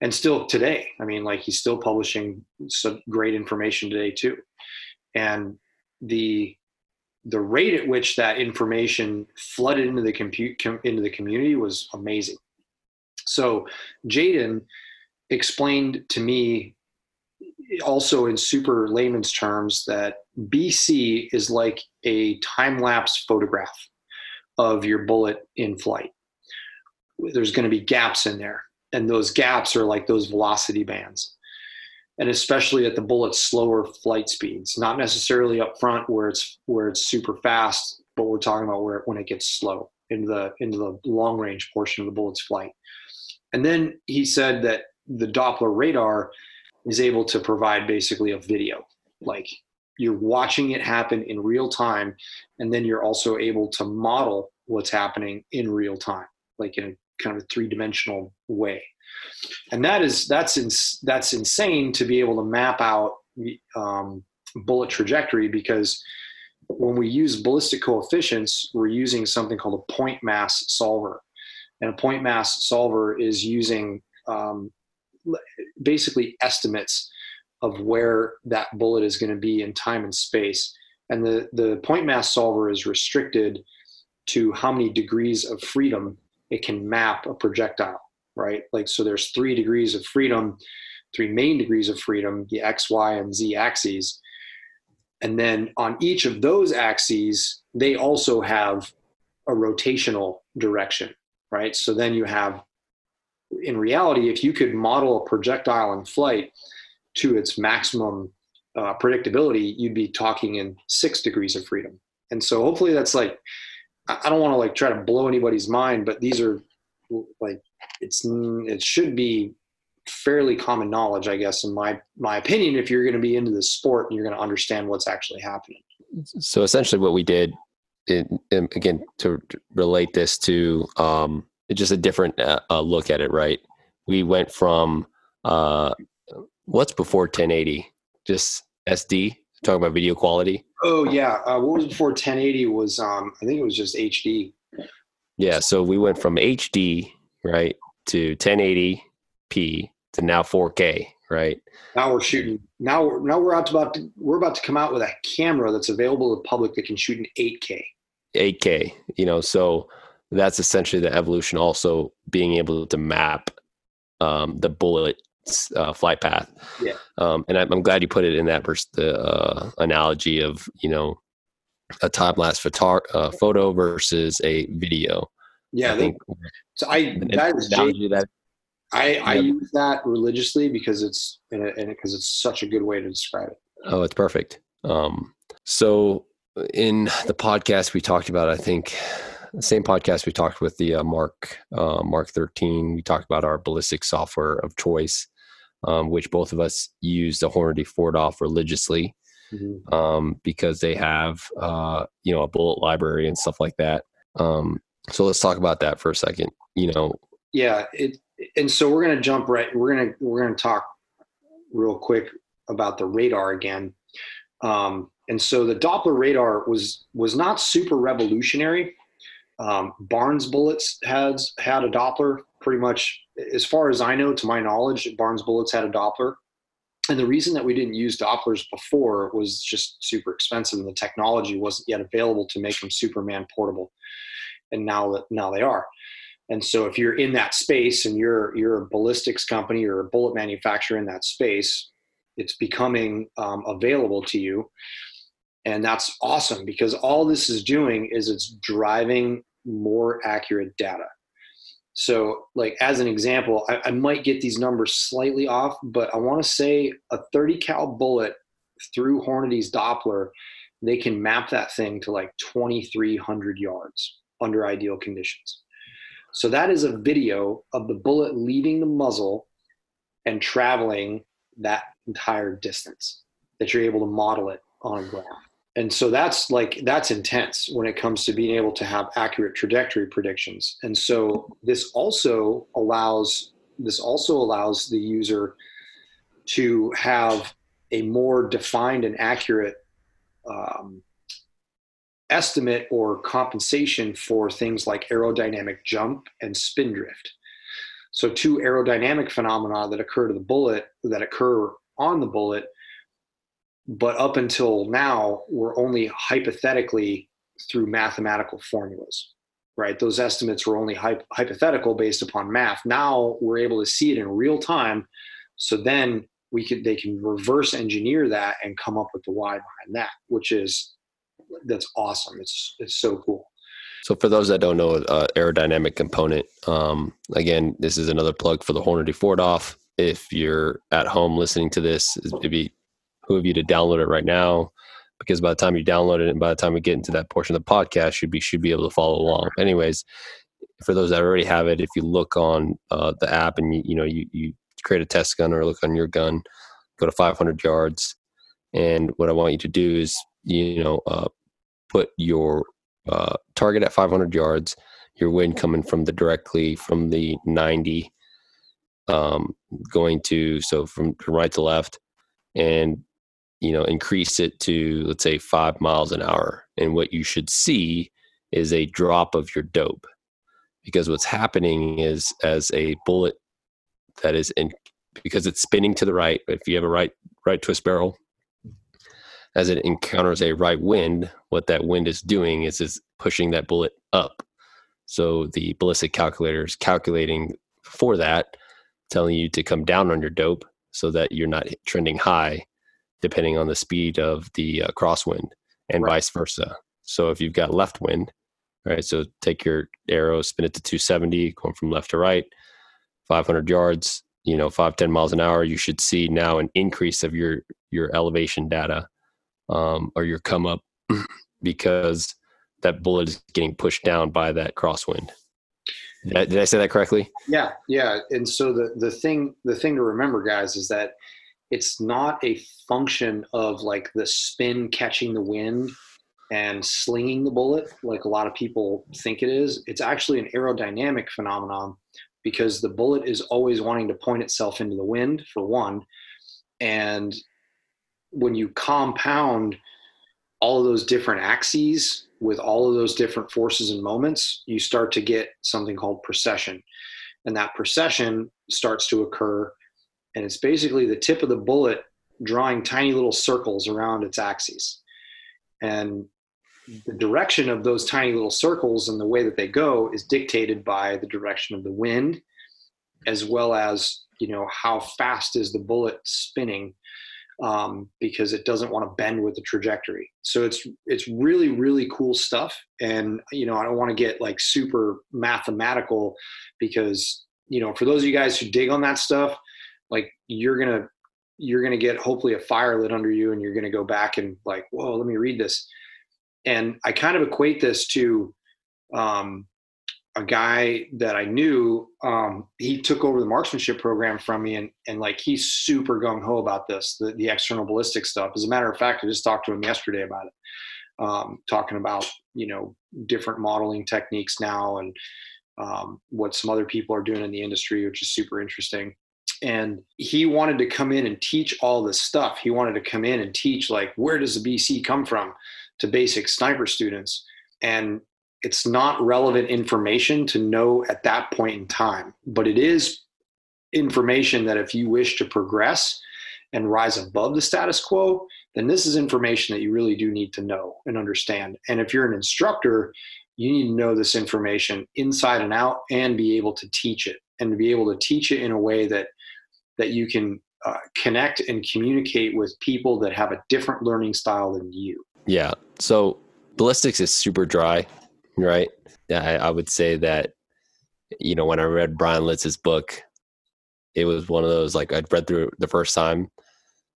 and still today i mean like he's still publishing some great information today too and the the rate at which that information flooded into the compute com, into the community was amazing so jaden explained to me also in super layman's terms that bc is like a time lapse photograph of your bullet in flight. There's going to be gaps in there and those gaps are like those velocity bands and especially at the bullet's slower flight speeds not necessarily up front where it's where it's super fast but we're talking about where when it gets slow into the into the long range portion of the bullet's flight. And then he said that the doppler radar is able to provide basically a video like you're watching it happen in real time and then you're also able to model what's happening in real time like in a kind of a three dimensional way. And that is that's ins- that's insane to be able to map out um, bullet trajectory because when we use ballistic coefficients, we're using something called a point mass solver, and a point mass solver is using um, basically estimates of where that bullet is going to be in time and space. And the, the point mass solver is restricted to how many degrees of freedom it can map a projectile, right? Like, so there's three degrees of freedom, three main degrees of freedom, the X, Y, and Z axes. And then on each of those axes, they also have a rotational direction, right? So then you have, in reality, if you could model a projectile in flight to its maximum uh, predictability, you'd be talking in six degrees of freedom. And so hopefully that's like I don't want to like try to blow anybody's mind, but these are like it's it should be fairly common knowledge, I guess, in my my opinion. If you're going to be into this sport and you're going to understand what's actually happening. So essentially, what we did, in, in, again, to relate this to um, just a different uh, uh, look at it, right? We went from uh, what's before 1080, just SD, talking about video quality Oh yeah, uh, what was before 1080 was um, I think it was just HD. Yeah, so we went from HD right to 1080p to now 4K, right? Now we're shooting. Now we're now we're out to about to, we're about to come out with a camera that's available to the public that can shoot in 8K. 8K, you know, so that's essentially the evolution. Also being able to map um, the bullet uh, flight path. Yeah. Um, and I'm, I'm, glad you put it in that vers- the uh, analogy of you know a time lapse photo, uh, photo versus a video. Yeah, I think. So I that is analogy that I, I use that religiously because it's and because it's such a good way to describe it. Oh, it's perfect. Um, so in the podcast we talked about, I think same podcast we talked with the uh, Mark uh, Mark 13. We talked about our ballistic software of choice, um, which both of us use the Hornady 4DOF religiously mm-hmm. um, because they have uh, you know a bullet library and stuff like that. Um, so let's talk about that for a second. You know, yeah, it, and so we're gonna jump right. We're gonna we're gonna talk real quick about the radar again. Um, and so the Doppler radar was was not super revolutionary. Um, Barnes bullets had had a Doppler pretty much as far as I know, to my knowledge, Barnes bullets had a Doppler. And the reason that we didn't use Dopplers before was just super expensive, and the technology wasn't yet available to make them Superman portable. And now that now they are. And so if you're in that space and you're you're a ballistics company or a bullet manufacturer in that space, it's becoming um, available to you and that's awesome because all this is doing is it's driving more accurate data. So like as an example I, I might get these numbers slightly off but i want to say a 30 cal bullet through hornady's doppler they can map that thing to like 2300 yards under ideal conditions. So that is a video of the bullet leaving the muzzle and traveling that entire distance that you're able to model it on a graph and so that's like that's intense when it comes to being able to have accurate trajectory predictions. And so this also allows this also allows the user to have a more defined and accurate um, estimate or compensation for things like aerodynamic jump and spin drift. So two aerodynamic phenomena that occur to the bullet that occur on the bullet but up until now we're only hypothetically through mathematical formulas right? Those estimates were only hypothetical based upon math. Now we're able to see it in real time so then we could they can reverse engineer that and come up with the why behind that which is that's awesome. It's it's so cool. So for those that don't know uh, aerodynamic component um, again this is another plug for the hornady 4DOF if you're at home listening to this it'd be who of you to download it right now because by the time you download it and by the time we get into that portion of the podcast should be should be able to follow along. Anyways for those that already have it if you look on uh, the app and you, you know you, you create a test gun or look on your gun go to 500 yards and what i want you to do is you know uh, put your uh, target at 500 yards your wind coming from the directly from the 90 um, going to so from right to left and you know increase it to let's say five miles an hour. And what you should see is a drop of your dope. Because what's happening is as a bullet that is in because it's spinning to the right if you have a right right twist barrel as it encounters a right wind what that wind is doing is is pushing that bullet up. So the ballistic calculator is calculating for that telling you to come down on your dope so that you're not trending high depending on the speed of the uh, crosswind and right. vice versa. So if you've got left wind, right, so take your arrow, spin it to 270, going from left to right, 500 yards, you know, five, 10 miles an hour, you should see now an increase of your, your elevation data um, or your come up [clears throat] because that bullet is getting pushed down by that crosswind. Did I, did I say that correctly? Yeah, yeah. And so the the thing the thing to remember, guys, is that it's not a function of like the spin catching the wind and slinging the bullet like a lot of people think it is. It's actually an aerodynamic phenomenon because the bullet is always wanting to point itself into the wind for one. And when you compound all of those different axes with all of those different forces and moments, you start to get something called precession. And that precession starts to occur and it's basically the tip of the bullet drawing tiny little circles around its axes. And the direction of those tiny little circles and the way that they go is dictated by the direction of the wind, as well as you know how fast is the bullet spinning, um, because it doesn't want to bend with the trajectory. So it's it's really really cool stuff. And you know I don't want to get like super mathematical, because you know for those of you guys who dig on that stuff, like you're gonna you're gonna get hopefully a fire lit under you and you're gonna go back and like whoa let me read this and i kind of equate this to um, a guy that I knew, um, he took over the marksmanship program from me, and and like he's super gung ho about this, the, the external ballistic stuff. As a matter of fact, I just talked to him yesterday about it, um, talking about you know different modeling techniques now and um, what some other people are doing in the industry, which is super interesting. And he wanted to come in and teach all this stuff. He wanted to come in and teach like where does the BC come from to basic sniper students, and it's not relevant information to know at that point in time, but it is information that if you wish to progress and rise above the status quo, then this is information that you really do need to know and understand. And if you're an instructor, you need to know this information inside and out and be able to teach it and to be able to teach it in a way that that you can uh, connect and communicate with people that have a different learning style than you. Yeah. So ballistics is super dry right? I, I would say that, you know, when I read Brian Litz's book, it was one of those like I'd read through the first time,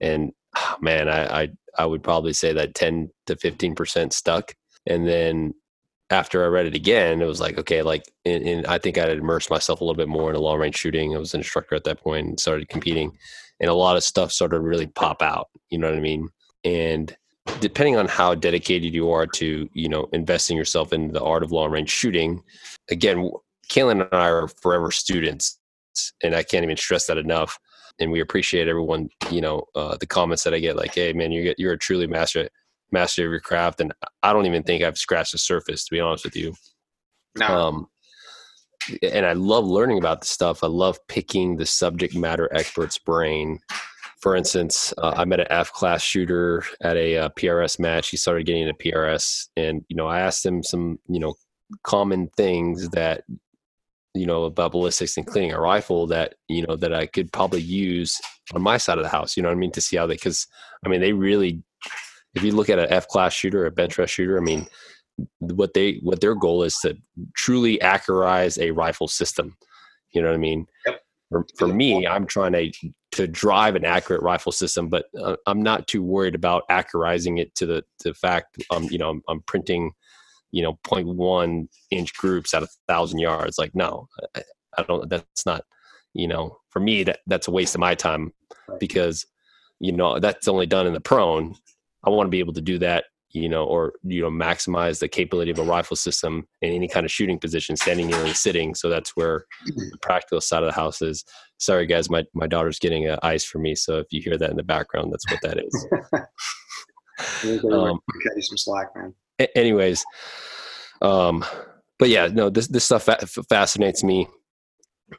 and oh, man, I, I I would probably say that ten to fifteen percent stuck, and then after I read it again, it was like okay, like and, and I think I had immersed myself a little bit more in a long range shooting. I was an instructor at that point and started competing, and a lot of stuff started to really pop out. You know what I mean? And depending on how dedicated you are to you know investing yourself in the art of long range shooting again Kalen and I are forever students and I can't even stress that enough and we appreciate everyone you know uh, the comments that I get like hey man you you're a truly master master of your craft and I don't even think I've scratched the surface to be honest with you no. um and I love learning about the stuff I love picking the subject matter expert's brain for instance, uh, I met an F class shooter at a uh, PRS match. He started getting into PRS, and you know, I asked him some, you know, common things that, you know, about ballistics and cleaning a rifle that you know that I could probably use on my side of the house. You know what I mean? To see how they, because I mean, they really, if you look at an F class shooter, a bench rest shooter, I mean, what they what their goal is to truly accurize a rifle system. You know what I mean? Yep for, for me, I'm trying to to drive an accurate rifle system, but uh, I'm not too worried about accurizing it to the to the fact um you know I'm, I'm printing you know 0.1 inch groups at a thousand yards. Like no, I, I don't. That's not you know for me that that's a waste of my time because you know that's only done in the prone. I want to be able to do that you know, or you know, maximize the capability of a rifle system in any kind of shooting position, standing and sitting. So that's where the [clears throat] practical side of the house is. Sorry, guys, my my daughter's getting uh, ice for me, so if you hear that in the background, that's what that is. [laughs] um, cut you some slack, man. anyways, um, but yeah, no, this this stuff fa- fascinates me.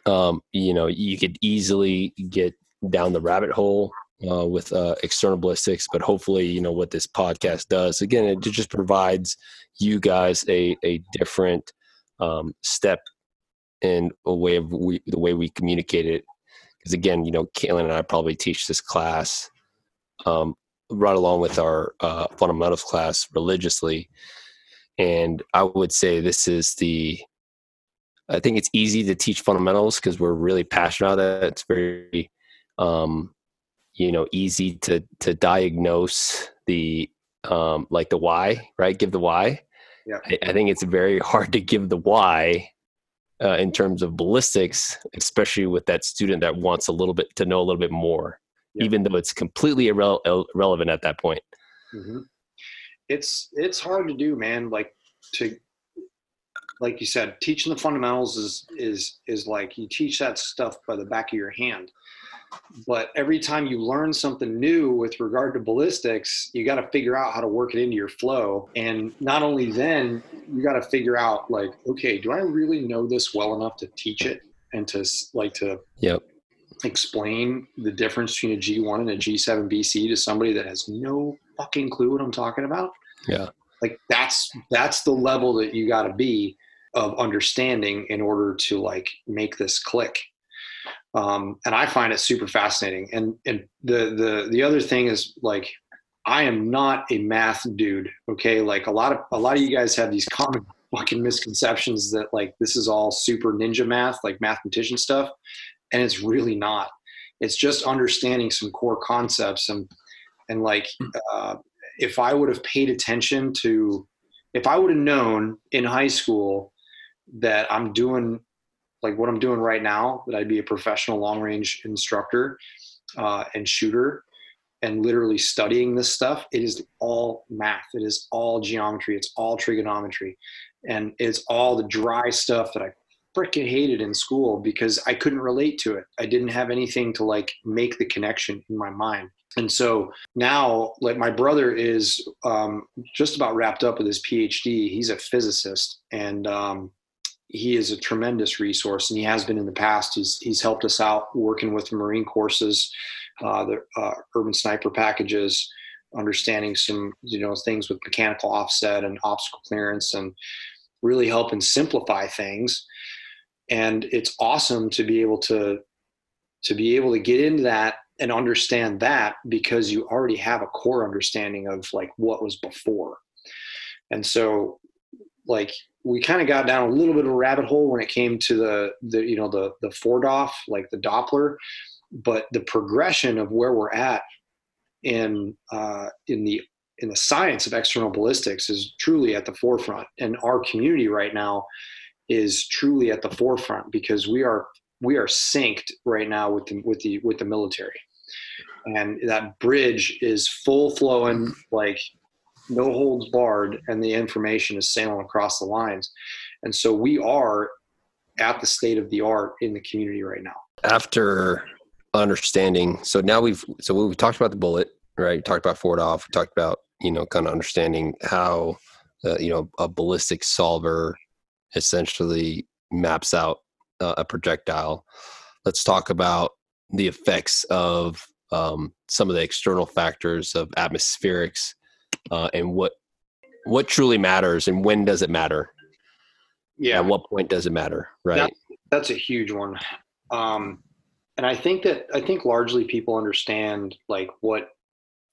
Um, you know, you could easily get down the rabbit hole uh, with uh, external ballistics. But hopefully, you know what this podcast does. Again, it just provides you guys a a different um, step and a way of we, the way we communicate it. Because again, you know, Kalen and I probably teach this class um, right along with our uh, fundamentals class religiously, and I would say this is the I think it's easy to teach fundamentals because we're really passionate about it. It's very um, you know easy to to diagnose the um like the why right? Give the why. Yeah. I, I think it's very hard to give the why uh, in terms of ballistics especially with that student that wants a little bit to know a little bit more yeah. even though it's completely irre- irrelevant at that point. Mm-hmm. it's it's hard to do man like to like you said teaching the fundamentals is is is like you teach that stuff by the back of your hand but every time you learn something new with regard to ballistics you got to figure out how to work it into your flow. And not only then you got to figure out like okay do i really know this well enough to teach it and to like to yep. explain the difference between a g1 and a g7 bc to somebody that has no fucking clue what i'm talking about? Yeah. Like that's that's the level that you got to be of understanding in order to like make this click um, and I find it super fascinating. And and the the the other thing is like I am not a math dude. Okay, like a lot of a lot of you guys have these common [laughs] fucking misconceptions that like this is all super ninja math, like mathematician stuff, and it's really not. It's just understanding some core concepts and and like uh, if I would have paid attention to if I would have known in high school that I'm doing like what I'm doing right now, that I'd be a professional long range instructor uh, and shooter and literally studying this stuff, it is all math. It is all geometry. It's all trigonometry. And it's all the dry stuff that I freaking hated in school because I couldn't relate to it. I didn't have anything to like make the connection in my mind. And so now, like my brother is um, just about wrapped up with his PhD. He's a physicist, and um, he is a tremendous resource, and he has been in the past. He's he's helped us out working with Marine courses, uh, the uh, urban sniper packages, understanding some you know things with mechanical offset and obstacle clearance, and really helping simplify things. And it's awesome to be able to to be able to get into that and understand that because you already have a core understanding of like what was before. And so like we kind of got down a little bit of a rabbit hole when it came to the the you know the the 4DOF like the Doppler, but the progression of where we're at in uh, in the in the science of external ballistics is truly at the forefront, and our community right now is truly at the forefront because we are we are synced right now with the with the with the military. And that bridge is full flowing like no holds barred and the information is sailing across the lines. And so we are at the state of the art in the community right now. After understanding so now we've so we've talked about the bullet right? We talked about 4DOF we talked about you know kind of understanding how uh, you know a ballistic solver essentially maps out uh, a projectile. Let's talk about the effects of um, some of the external factors of atmospherics uh, and what what truly matters and when does it matter? Yeah. At what point does it matter right? that, that's a huge one. Um, and i think that i think largely people understand like what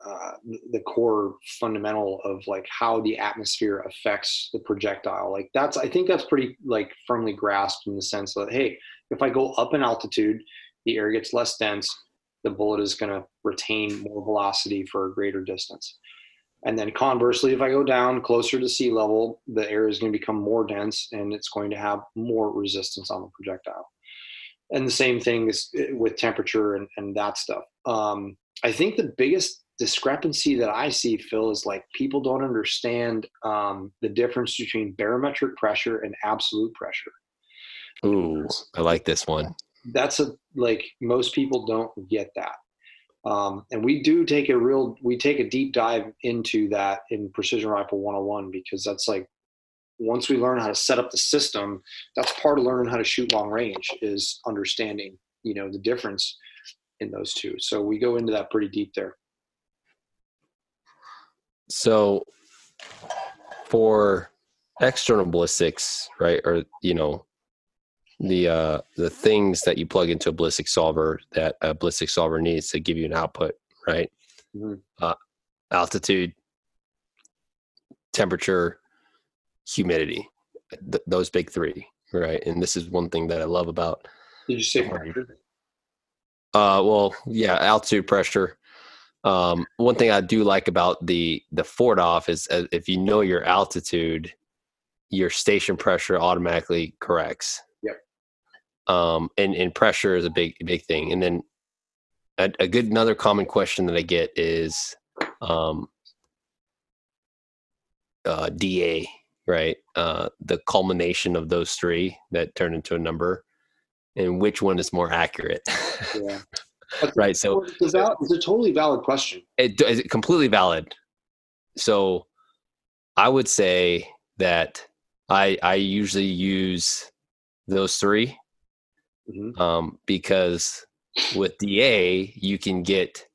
uh, the core fundamental of like how the atmosphere affects the projectile. Like that's i think that's pretty like firmly grasped in the sense that hey if i go up in altitude the air gets less dense the bullet is going to retain more velocity for a greater distance. And then conversely, if I go down closer to sea level, the air is going to become more dense and it's going to have more resistance on the projectile. And the same thing is eh, with temperature and, and that stuff. Um, I think the biggest discrepancy that I see, Phil, is like people don't understand um, the difference between barometric pressure and absolute pressure. Ooh, I like this one that's a like most people don't get that um, and we do take a real we take a deep dive into that in precision rifle 101 because that's like once we learn how to set up the system that's part of learning how to shoot long range is understanding you know the difference in those two. So we go into that pretty deep there. So for external ballistics right or you know the uh, the things that you plug into a ballistic solver that a ballistic solver needs to give you an output, right? Mm-hmm. Uh, altitude, temperature, humidity, th- those big three, right? And this is one thing that I love about. Did you say pressure? Uh, well, yeah, altitude, pressure. Um, one thing I do like about the the 4DOF is uh, if you know your altitude, your station pressure automatically corrects um, and and pressure is a big big thing. And then a, a good another common question that I get is um, uh, DA, right? Uh, the culmination of those three that turn into a number, and which one is more accurate? Yeah. [laughs] right. So it's a, it's a totally valid question. It is completely valid. So I would say that I I usually use those three mm-hmm. um, because with DA you can get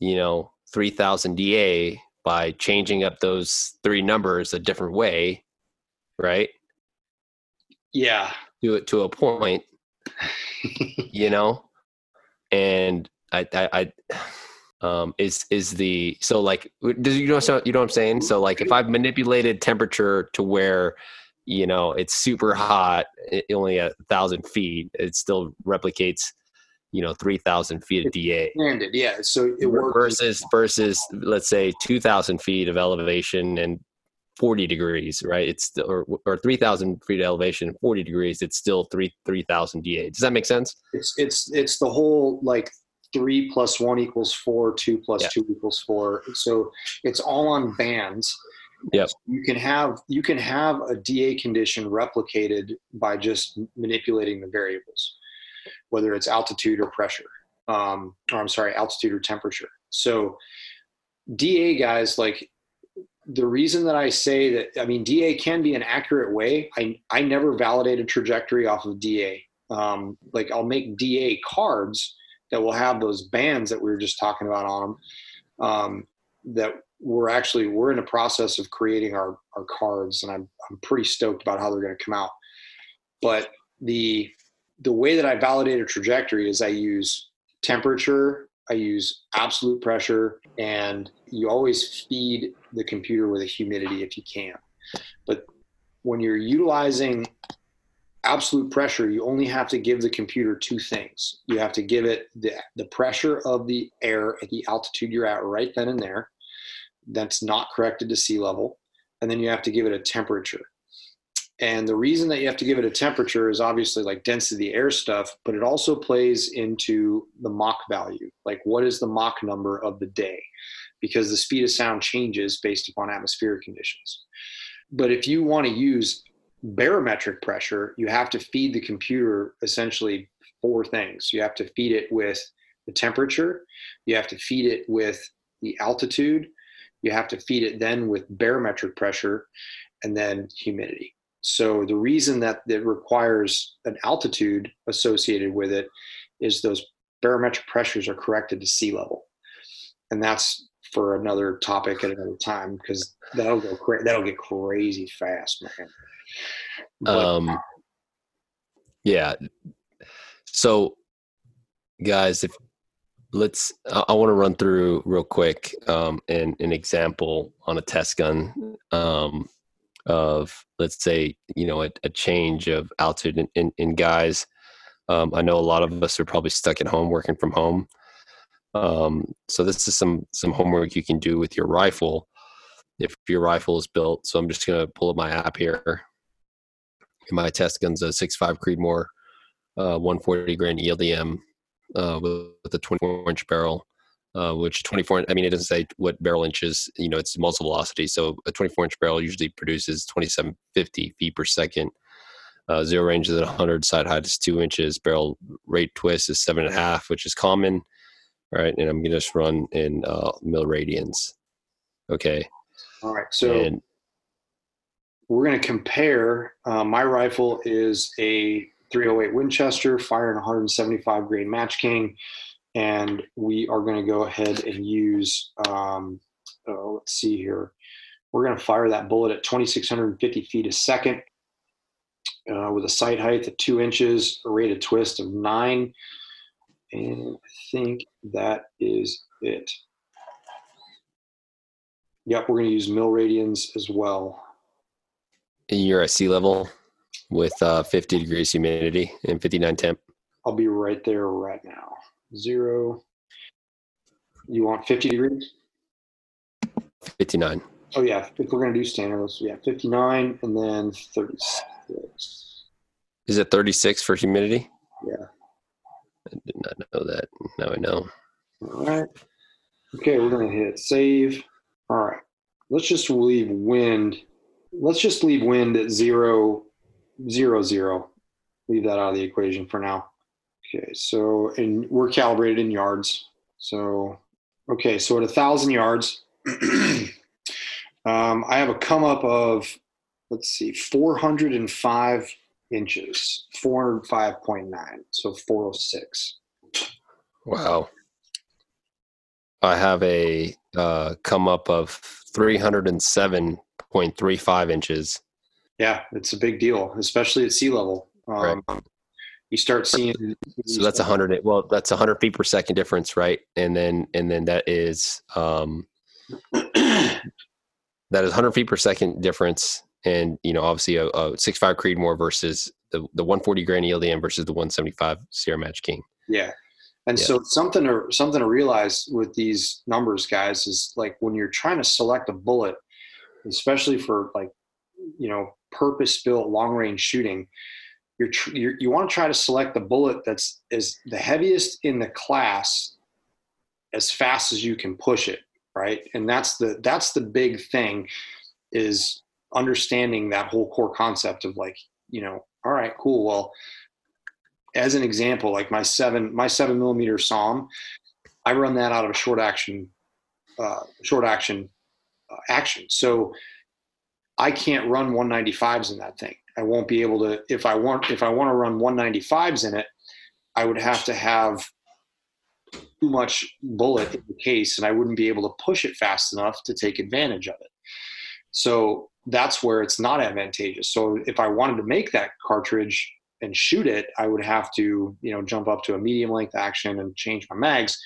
you know 3000 DA by changing up those three numbers a different way, right? Yeah. Do it to a point, [laughs] you know, and I, I, I, um, is is the so like does you know so you know what I'm saying? So like if I've manipulated temperature to where you know it's super hot only a thousand feet it still replicates you know 3000 feet of da Landed, yeah so it works versus versus let's say 2000 feet of elevation and 40 degrees, right? It's still, or, or 3,000 feet of elevation, 40 degrees, it's still three 3,000 DA. Does that make sense? It's it's it's the whole like three plus one equals four, two plus Yeah. two equals four. So it's all on bands. Yep. You can have you can have a DA condition replicated by just manipulating the variables, whether it's altitude or pressure, um, or I'm sorry, altitude or temperature. So DA guys like the reason that I say that I mean DA can be an accurate way. I I never validate a trajectory off of DA. Um, like I'll make DA cards that will have those bands that we were just talking about on them. Um, that we're actually we're in the process of creating our our cards, and I'm I'm pretty stoked about how they're going to come out. But the the way that I validate a trajectory is I use temperature, I use absolute pressure, and you always feed the computer with a humidity if you can. But when you're utilizing absolute pressure, you only have to give the computer two things. You have to give it the, the pressure of the air at the altitude you're at right then and there. That's not corrected to sea level. And then you have to give it a temperature. And the reason that you have to give it a temperature is obviously like density of the air stuff, but it also plays into the Mach value. Like, what is the Mach number of the day? Because the speed of sound changes based upon atmospheric conditions. But if you want to use barometric pressure, you have to feed the computer essentially four things. You have to feed it with the temperature, you have to feed it with the altitude, you have to feed it then with barometric pressure, and then humidity. So the reason that it requires an altitude associated with it is those barometric pressures are corrected to sea level, and that's for another topic at another time because that'll go cra- that'll get crazy fast, man. But, Um, yeah. So, guys, if let's, I, want to run through real quick um, an an example on a test gun um, of let's say you know a, a change of altitude in, in, in guys. Um, I know a lot of us are probably stuck at home working from home. Um, so this is some some homework you can do with your rifle if your rifle is built. So I'm just gonna pull up my app here. My test gun's a 6.5 Creedmoor, uh, 140 grain ELDM uh, with, with a 24 inch barrel, uh, which 24. I mean, it doesn't say what barrel inches. You know, it's muzzle velocity. So a 24 inch barrel usually produces 2750 feet per second. Uh, zero range is at 100. Side height is two inches. Barrel rate twist is seven and a half, which is common. All right, and I'm gonna just run in uh, mil radians. Okay, all right, so and we're going to compare. Uh, my rifle is a 308 Winchester, firing 175 grain Match King, and we are going to go ahead and use. Um, oh, let's see here. We're going to fire that bullet at 2,650 feet a second uh, with a sight height of two inches, a rated twist of nine, and I think that is it. Yep, we're going to use mil radians as well. And you're at sea level with uh, 50 degrees humidity and 59 temp. I'll be right there right now. Zero. You want 50 degrees? 59. Oh yeah, if we're gonna do standard, let's yeah, 59 and then 36. Is it 36 for humidity? Yeah. I did not know that. Now I know. All right. Okay, we're gonna hit save. All right. Let's just leave wind. Let's just leave wind at zero, zero, zero. Leave that out of the equation for now. Okay, so and we're calibrated in yards. So okay, so at a thousand yards, [clears throat] um, I have a come up of let's see, 405 inches, 405.9, so 406. Wow. I have a uh, come up of 307.35 inches. Yeah, it's a big deal, especially at sea level. Um, You start seeing. So that's a hundred. Well, that's a hundred feet per second difference, right? And then and then that is um, [clears throat] that is hundred feet per second difference. And you know, obviously, a, a six five Creedmoor versus the the one forty grain ELDM versus the one seventy five Sierra Match King. Yeah. And Yeah. so something to something to realize with these numbers, guys, is like when you're trying to select a bullet, especially for like you know purpose built long range shooting you're, tr- you're you want to try to select the bullet that's is the heaviest in the class as fast as you can push it right? And that's the that's the big thing is understanding that whole core concept of like you know all right cool well as an example like my seven my seven millimeter SAUM i run that out of a short action uh, short action uh, action. So i can't run 195s in that thing i won't be able to if i want if i want to run 195s in it i would have to have too much bullet in the case and I wouldn't be able to push it fast enough to take advantage of it. So that's where it's not advantageous. So if I wanted to make that cartridge and shoot it, I would have to, you know, jump up to a medium length action and change my mags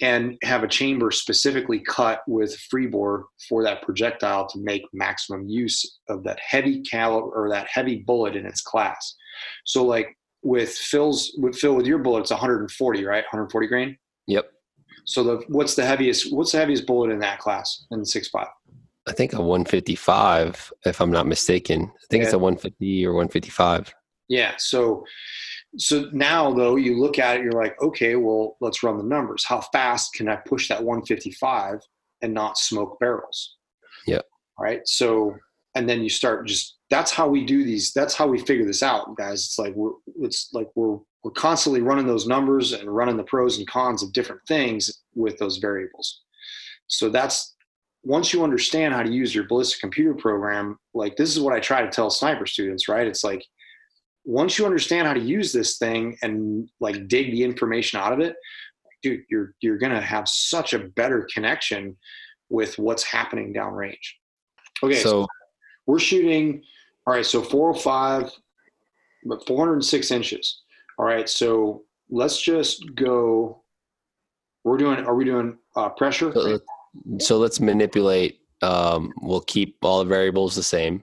and have a chamber specifically cut with free bore for that projectile to make maximum use of that heavy caliber or that heavy bullet in its class. So like with Phil's with Phil with your bullet, it's 140, right? 140 grain. Yep. So the what's the heaviest what's the heaviest bullet in that class in the six five? I think a 155, if I'm not mistaken. I think yeah. it's a 150 or 155. Yeah. So so now though you look at it, you're like, okay, well, let's run the numbers. How fast can I push that 155 and not smoke barrels? yeah. Right? So and then you start just that's how we do these that's how we figure this out guys. It's like we're it's like we're we're constantly running those numbers and running the pros and cons of different things with those variables. So that's once you understand how to use your ballistic computer program like this is what i try to tell sniper students right? It's like once you understand how to use this thing and like dig the information out of it dude you're you're gonna have such a better connection with what's happening downrange okay so, so we're shooting, all right, so 405, but 406 inches. All right, so let's just go. We're doing, are we doing uh, pressure? So, so let's manipulate. Um, we'll keep all the variables the same,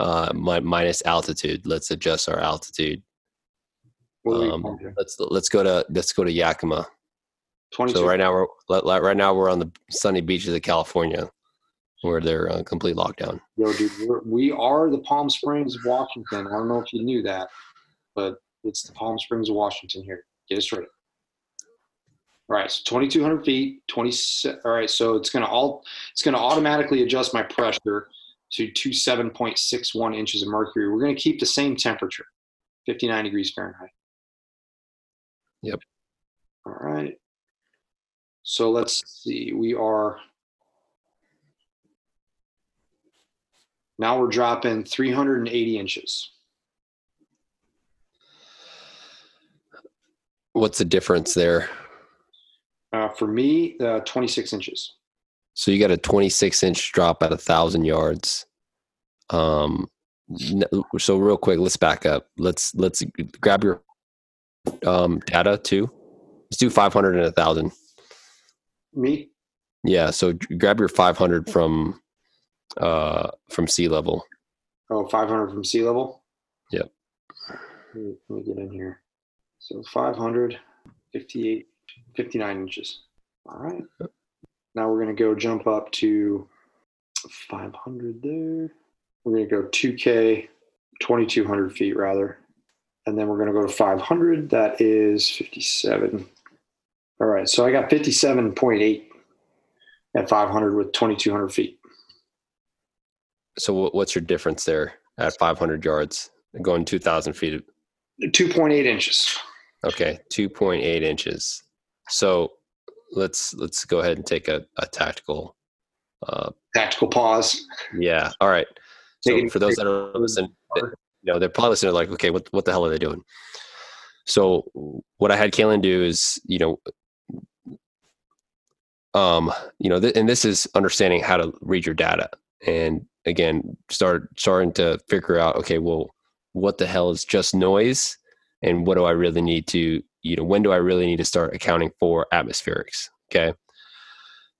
uh, minus altitude. Let's adjust our altitude. Um, let's let's go to let's go to Yakima. 22. So right now we're right now we're on the sunny beaches of California where they're uh, complete lockdown. Yo, dude, we're, we are the Palm Springs of Washington. I don't know if you knew that, but it's the Palm Springs of Washington here. Get it straight. All right, so 2,200 feet, 20. All right, so it's gonna all it's gonna automatically adjust my pressure to 27.61 inches of mercury. We're gonna keep the same temperature, 59 degrees Fahrenheit. Yep. All right. So let's see. We are Now we're dropping 380 inches. What's the difference there? Uh, for me, uh, 26 inches. So you got a 26 inch drop at a thousand yards. Um, so real quick, let's back up. Let's let's grab your um, data too. Let's do 500 and a thousand. Me? Yeah. So grab your 500 from uh, from sea level. Oh, 500 from sea level? Yep. Let me, get in here. So 500, 58, 59 inches. All right. Now we're going to go jump up to 500 there. We're going to go 2K, 2,200 feet rather. And then we're going to go to 500. That is 57. All right. So I got 57.8 at 500 with 2,200 feet. So what's your difference there at 500 yards going 2,000 feet? 2.8 inches. Okay, 2.8 inches. So let's let's go ahead and take a, a tactical uh, tactical pause. Yeah. All right. So for those that are listening, you know, they're probably listening like, okay, what what the hell are they doing? So what I had Kalen do is, you know, um, you know, th- and this is understanding how to read your data. And again start starting to figure out okay well what the hell is just noise and what do i really need to you know when do i really need to start accounting for atmospherics okay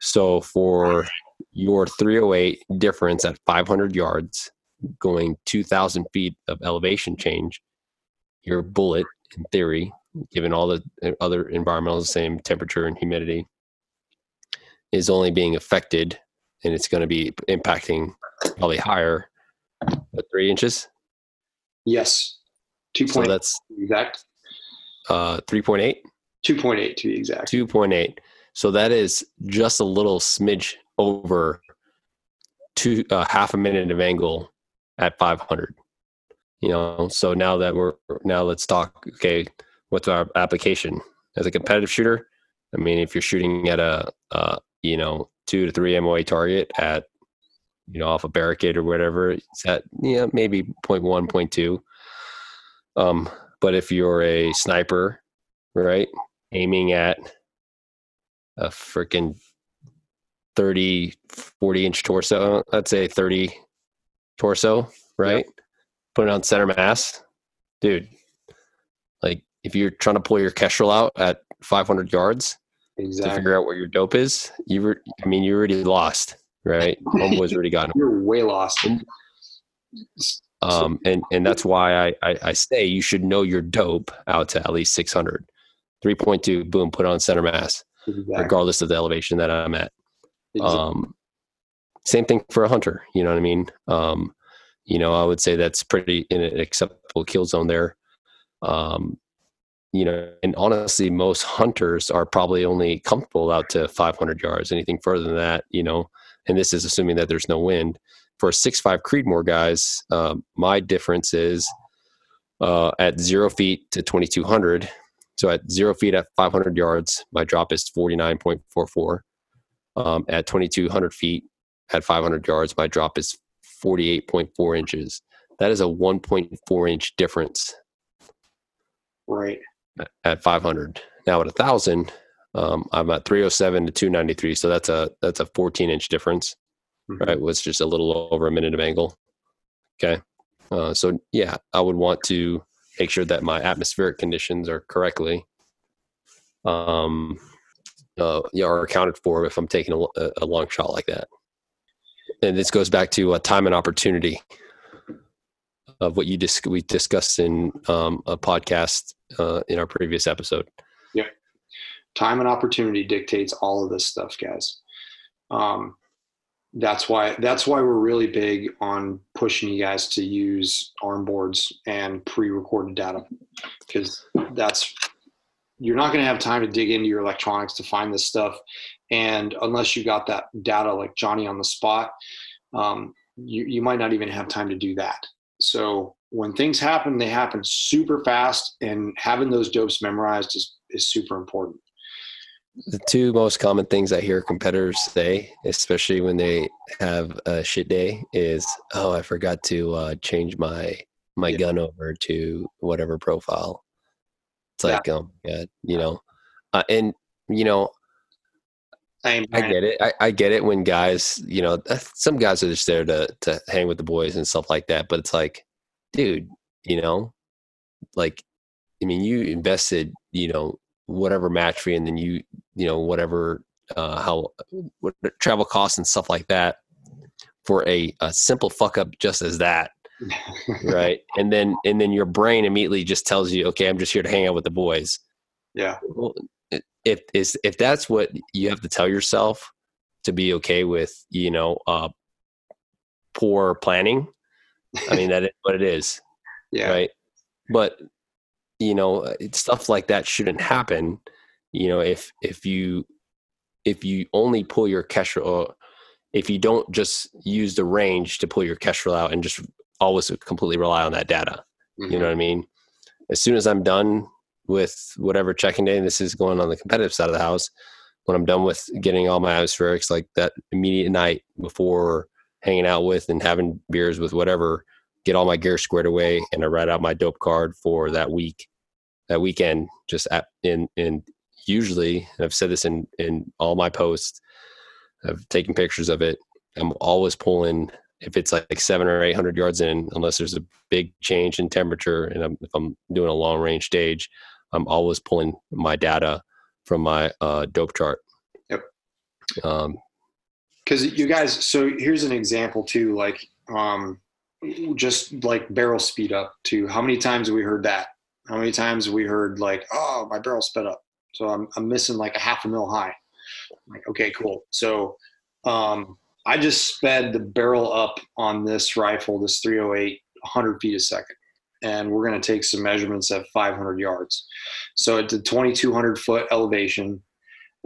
so for your 308 difference at 500 yards going 2000 feet of elevation change your bullet in theory given all the uh, other environmental the same temperature and humidity is only being affected and it's going to be impacting probably higher, three inches. Yes, two So that's exact. Uh, three point eight. Two point eight to be exact. Two point eight. So that is just a little smidge over two uh, half a minute of angle at 500. You know, so now that we're now let's talk. Okay, what's our application as a competitive shooter? I mean, if you're shooting at a uh, you know two to three MOA target at you know off a barricade or whatever, it's at yeah maybe 0.1, 0.2. Um, but if you're a sniper, right, aiming at a freaking 30 40 inch torso let's say 30 torso right put it on center mass dude like if you're trying to pull your kestrel out at 500 yards to figure out where your dope is you were i mean you already lost right [laughs] homeboy's already gotten You're way lost. Um and and that's why I, I i say you should know your dope out to at least 600 3.2 boom put on center mass Exactly. regardless of the elevation that i'm at. Exactly. um same thing for a hunter you know what i mean? Um you know i would say that's pretty in an acceptable kill zone there. Um you know and honestly most hunters are probably only comfortable out to 500 yards anything further than that you know? And this is assuming that there's no wind for six five creedmoor guys um, my difference is uh, at zero feet to 2200 so at zero feet at 500 yards my drop is 49.44 um, at 2200 feet at 500 yards my drop is 48.4 inches. That is a 1.4 inch difference. Right. at 500 now at a thousand um, i'm at 307 to 293 so that's a that's a 14 inch difference Mhm. right was just a little over a minute of angle. Okay uh, so yeah i would want to make sure that my atmospheric conditions are correctly um uh, yeah, are accounted for if i'm taking a, a- a long shot like that. And this goes back to uh, time and opportunity of what you dis- we discussed in um, a podcast uh, in our previous episode. Yeah, time and opportunity dictates all of this stuff guys. Um, that's why that's why we're really big on pushing you guys to use arm boards and pre-recorded data because that's you're not going to have time to dig into your electronics to find this stuff. And unless you got that data like johnny on the spot um, you, you might not even have time to do that. So when things happen they happen super fast and having those dopes memorized is, is super important the two most common things I hear competitors say, especially when they have a shit day, is "Oh, I forgot to uh, change my my Yeah. gun over to whatever profile." It's Yeah. like, oh my god, you know, uh, and you know, I, I get it. I, I get it when guys, you know, uh, some guys are just there to to hang with the boys and stuff like that. But it's like, dude, you know, like, I mean, you invested, you know, whatever match fee, and then you, you know, whatever, uh, how what travel costs and stuff like that for a, a simple fuck up just as that, [laughs] right? and then and then your brain immediately just tells you, okay, I'm just here to hang out with the boys yeah well, if is if that's what you have to tell yourself to be okay with, you know, uh, poor planning. I mean, that is what it is, [laughs] yeah right? But you know, stuff like that shouldn't happen. You know, if if you if you only pull your kestrel, if you don't just use the range to pull your kestrel out and just always completely rely on that data, Mhm. you know what I mean? As soon as I'm done with whatever checking day, and this is going on the competitive side of the house, when I'm done with getting all my atmospherics, like that immediate night before hanging out with and having beers with whatever, get all my gear squared away, and I write out my dope card for that week, that weekend. Just at in in usually, and I've said this in in all my posts. I've taken pictures of it. I'm always pulling if it's like seven or eight hundred yards in, unless there's a big change in temperature, and I'm, if I'm doing a long range stage, I'm always pulling my data from my uh, dope chart. Yep. Um, because you guys so here's an example too like um just like barrel speed up to how many times have we heard that how many times we heard like oh my barrel sped up so i'm, I'm missing like a half a mil high I'm like okay cool so um I just sped the barrel up on this rifle, this 308, 100 feet a second. And we're going to take some measurements at 500 yards. So at the 2,200 foot elevation,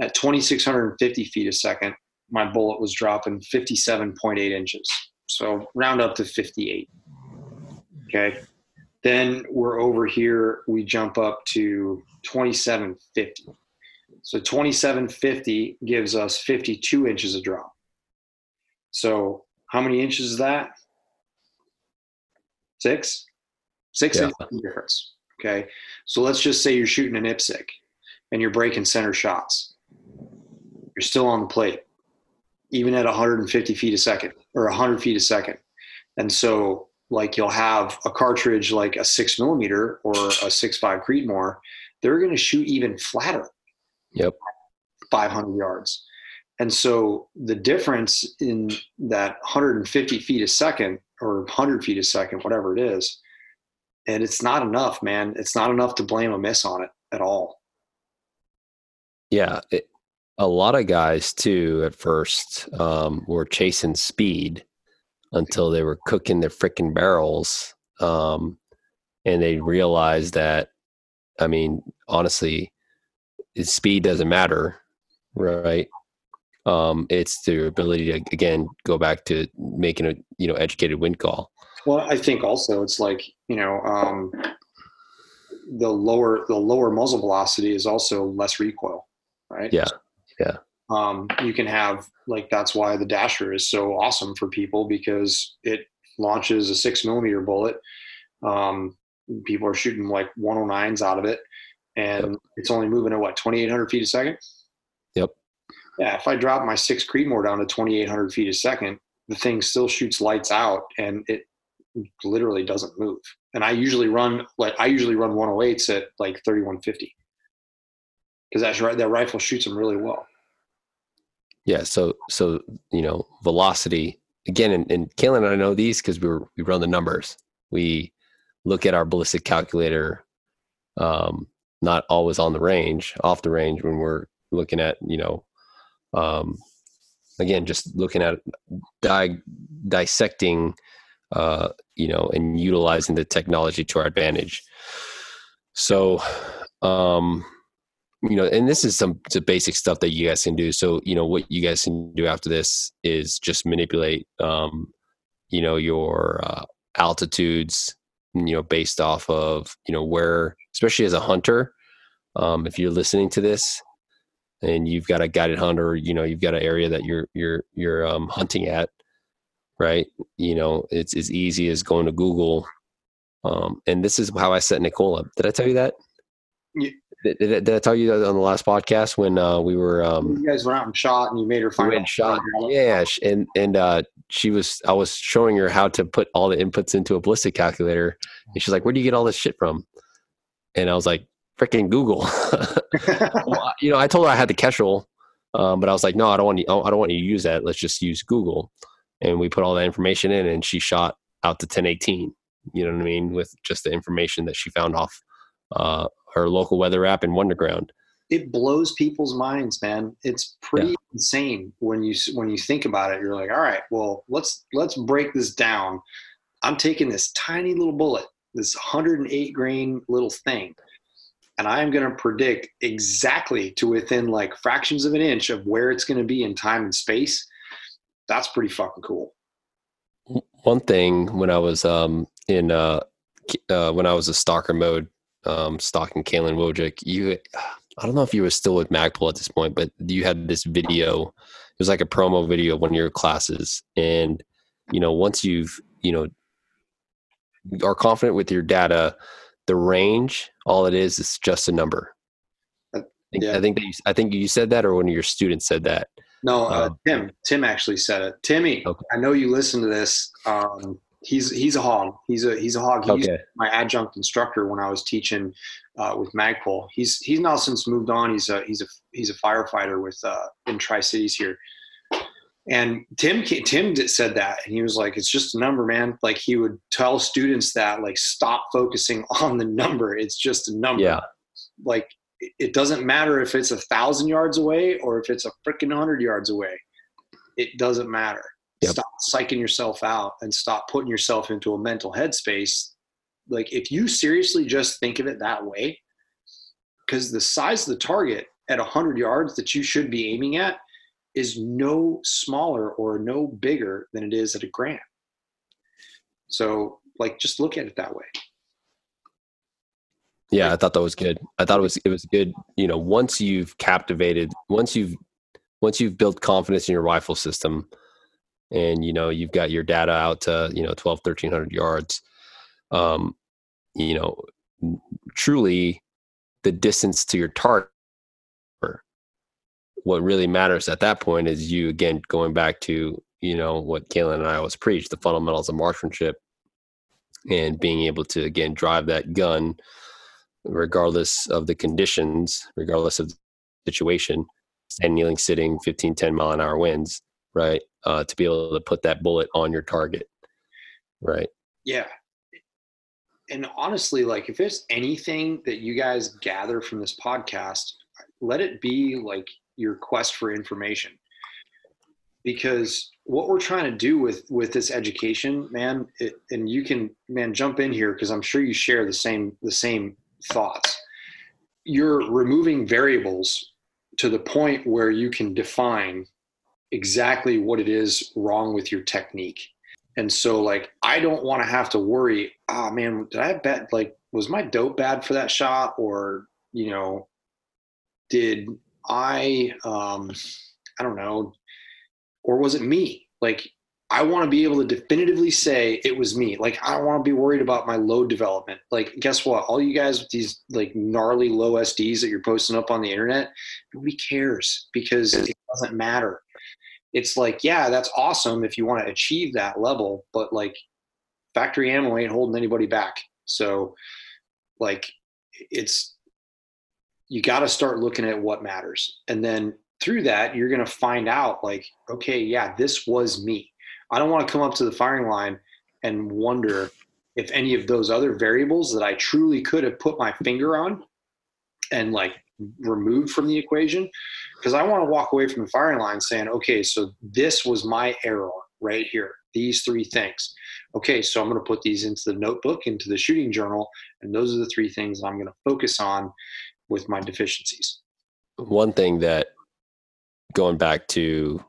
at 2,650 feet a second, my bullet was dropping 57.8 inches. So round up to 58. Okay. Then we're over here, we jump up to 2750. So 2750 gives us 52 inches of drop. So how many inches is that? Six? Six Yeah. inches difference. Okay. So let's just say you're shooting an IPSC and you're breaking center shots. You're still on the plate, even at 150 feet a second or 100 feet a second. And so, like, you'll have a cartridge like a six millimeter or a six five Creedmoor, they're going to shoot even flatter Yep. 500 yards. And so the difference in that 150 feet a second or 100 feet a second, whatever it is, and it's not enough, man. It's not enough to blame a miss on it at all. Yeah. It, a lot of guys too at first um, were chasing speed until they were cooking their freaking barrels, um, and they realized that. I mean, honestly, speed doesn't matter, right? Um, it's their ability to again go back to making a you know educated wind call. Well, I think also it's like you know um, the lower the lower muzzle velocity is also less recoil, right? Yeah, yeah. Um, you can have like that's why the dasher is so awesome for people because it launches a six millimeter bullet. Um, people are shooting like 109s out of it, and it's only moving at what 2,800 feet a second. Yep. Yeah, if I drop my six Creedmoor down to 2,800 feet a second, the thing still shoots lights out, and it literally doesn't move. And I usually run like I usually run 108s at like 3150 because that's right. That rifle shoots them really well. Yeah, so so you know velocity again, and, and and I know these because we were we run the numbers. We look at our ballistic calculator, um, not always on the range, off the range when we're looking at you know, um, again just looking at di- dissecting, uh, you know, and utilizing the technology to our advantage. So, um, you know, and this is some basic stuff that you guys can do. So, you know, what you guys can do after this is just manipulate, um, you know, your uh, altitudes, you know, based off of, you know, where, especially as a hunter, um, if you're listening to this and you've got a guided hunt or, you know, you've got an area that you're, you're, you're um, hunting at, right. You know, it's as easy as going to Google. Um, and this is how I set Nicole up. Did I tell you that? Did, did, did I tell you that on the last podcast when uh, we were um, you guys went out and shot, and you made her we find and shot? Yeah, and and uh, she was I was showing her how to put all the inputs into a ballistic calculator, and she's like, "Where do you get all this shit from?" And I was like, "Freaking Google." [laughs] well, you know, I told her I had the Kestrel, um, but I was like, "No, I don't want you. I don't want you to use that. Let's just use Google." And we put all that information in, and she shot out to 1018. You know what I mean? With just the information that she found off uh, her local weather app and Wunderground. it blows people's minds, man. It's pretty insane when you when you think about it. You're like, all right, well, let's let's break this down. I'm taking this tiny little bullet, this 108 grain little thing, and I'm going to predict exactly to within like fractions of an inch of where it's going to be in time and space. That's pretty fucking cool. one thing when I was um in uh, uh when I was a stalker mode, um stalking Kalen Wojcik, you [sighs] I don't know if you were still with Magpul at this point, but you had this video. It was like a promo video of one of your classes, and you know once you've you know are confident with your data, the range all it is is just a number. I think, Yeah. I think that you, I think you said that, or one of your students said that. No, uh, Um, Tim. Tim actually said it. Timmy, Okay. I know you listen to this. Um, he's he's a hog. He's a he's a hog. He used Okay. my adjunct instructor when I was teaching uh, with Magpul. He's he's now since moved on. He's a he's a he's a firefighter with uh, in Tri Cities here. And Tim Tim said that, and he was like, "It's just a number, man." Like he would tell students that, like, stop focusing [laughs] on the number. It's just a number. Yeah. Like it- it doesn't matter if it's a thousand yards away or if it's a freaking hundred yards away. it doesn't matter. Yep. Stop psyching yourself out and stop putting yourself into a mental headspace. Like if you seriously just think of it that way, because the size of the target at 100 yards that you should be aiming at is no smaller or no bigger than it is at a gram. So, like, just look at it that way. Yeah, I thought that was good. I thought it was it was good. You know, once you've captivated, once you've once you've built confidence in your rifle system, and you know you've got your data out to you know 12 1300 yards um you know truly the distance to your target what really matters at that point is you again going back to you know what Kalen and I always preach the fundamentals of marksmanship and being able to again drive that gun regardless of the conditions regardless of the situation standing kneeling sitting 15 10 mile an hour winds right uh, to be able to put that bullet on your target right? Yeah. And honestly like if there's anything that you guys gather from this podcast let it be like your quest for information. Because what we're trying to do with with this education man it, and you can man jump in here because i'm sure you share the same the same thoughts. You're removing variables to the point where you can define exactly what it is wrong with your technique and so like i don't want to have to worry oh man did i bet like was my dope bad for that shot or you know did I um I don't know or was it me? Like I want to be able to definitively say it was me. Like I don't want to be worried about my load development. Like guess what? All you guys with these like gnarly low SDs that you're posting up on the internet, nobody cares because it doesn't matter. It's like, yeah, that's awesome if you want to achieve that level, but like factory ammo ain't holding anybody back. So like it's you got to start looking at what matters. And then through that, you're going to find out like, okay, yeah, this was me. I don't want to come up to the firing line and wonder if any of those other variables that I truly could have put my finger on and like removed from the equation because I want to walk away from the firing line saying, okay, so this was my error right here. These three things. Okay, so I'm going to put these into the notebook, into the shooting journal, and those are the three things I'm going to focus on with my deficiencies. One thing that going back to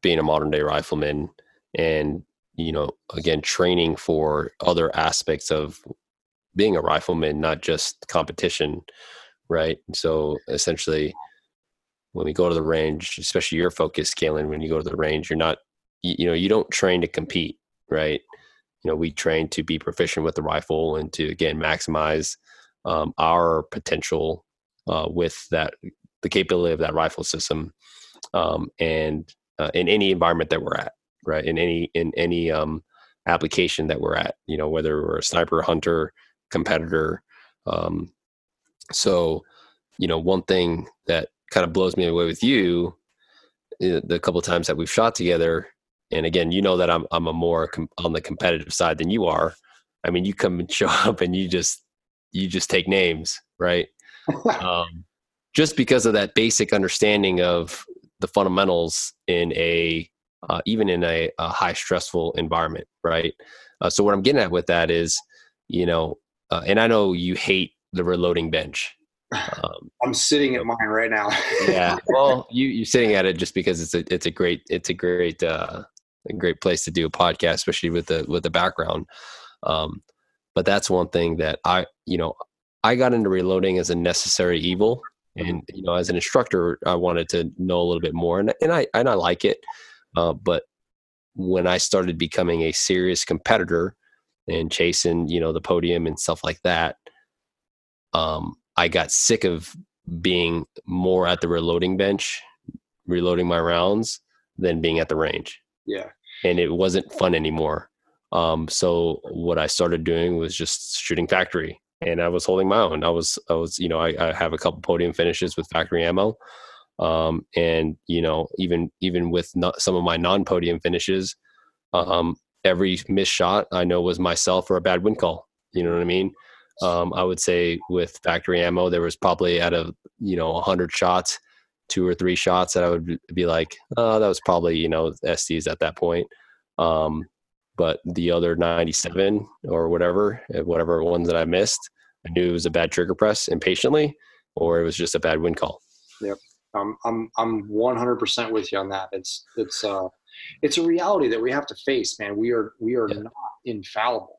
being a modern day rifleman and you know again training for other aspects of being a rifleman not just competition right so essentially when we go to the range especially your focus Kalen when you go to the range you're not you, you know you don't train to compete right? You know we train to be proficient with the rifle and to again maximize um, our potential uh, with that the capability of that rifle system um, and uh, in any environment that we're at right? In any in any um, application that we're at you know whether we're a sniper hunter competitor um, so you know one thing that kind of blows me away with you eh, the couple times that we've shot together and again you know that i'm i'm a more com- on the competitive side than you are i mean you come and [laughs] show up and you just you just take names, right? [laughs] um, just because of that basic understanding of the fundamentals in a uh, even in a, a, high stressful environment, right? Uh, so what I'm getting at with that is, you know, uh, and I know you hate the reloading bench. Um, I'm sitting at mine right now. yeah, [laughs] well, you you're sitting at it just because it's a it's a great it's a great uh, a great place to do a podcast, especially with the with the background. Um, but that's one thing that I, you know, I got into reloading as a necessary evil. Mm-hmm. And, you know, as an instructor, I wanted to know a little bit more and, and I, and I like it. Uh, but when I started becoming a serious competitor and chasing, you know, the podium and stuff like that, um, I got sick of being more at the reloading bench, reloading my rounds than being at the range. Yeah. And it wasn't fun anymore. Um, so what I started doing was just shooting factory, and I was holding my own. I was, I was, you know, I, I have a couple podium finishes with factory ammo, um, and you know, even even with some of my non-podium finishes, um, every missed shot I know was myself or a bad wind call. You know what I mean? Um, I would say with factory ammo, there was probably out of you know 100 shots, two or three shots that I would be like, oh, that was probably you know SDs at that point. Um, but the other 97 or whatever, eh, whatever ones that I missed, I knew it was a bad trigger press impatiently, or it was just a bad wind call. Yep, I'm I'm I'm 100% with you on that. It's it's uh it's a reality that we have to face, man. We are we are yeah. not infallible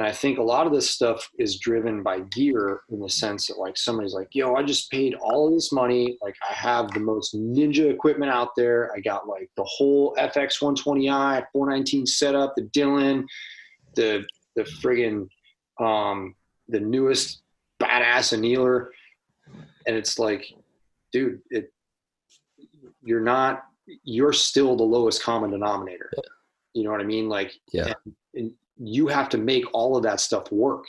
and I think a lot of this stuff is driven by gear in the sense that like somebody's like, yo, I just paid all of this money. Like I have the most ninja equipment out there. I got like the whole FX 120i 419 setup, the Dillon, the the friggin' um, the newest badass annealer. And it's like, dude, it you're not you're still the lowest common denominator. You know what I mean? Like yeah. And, and you have to make all of that stuff work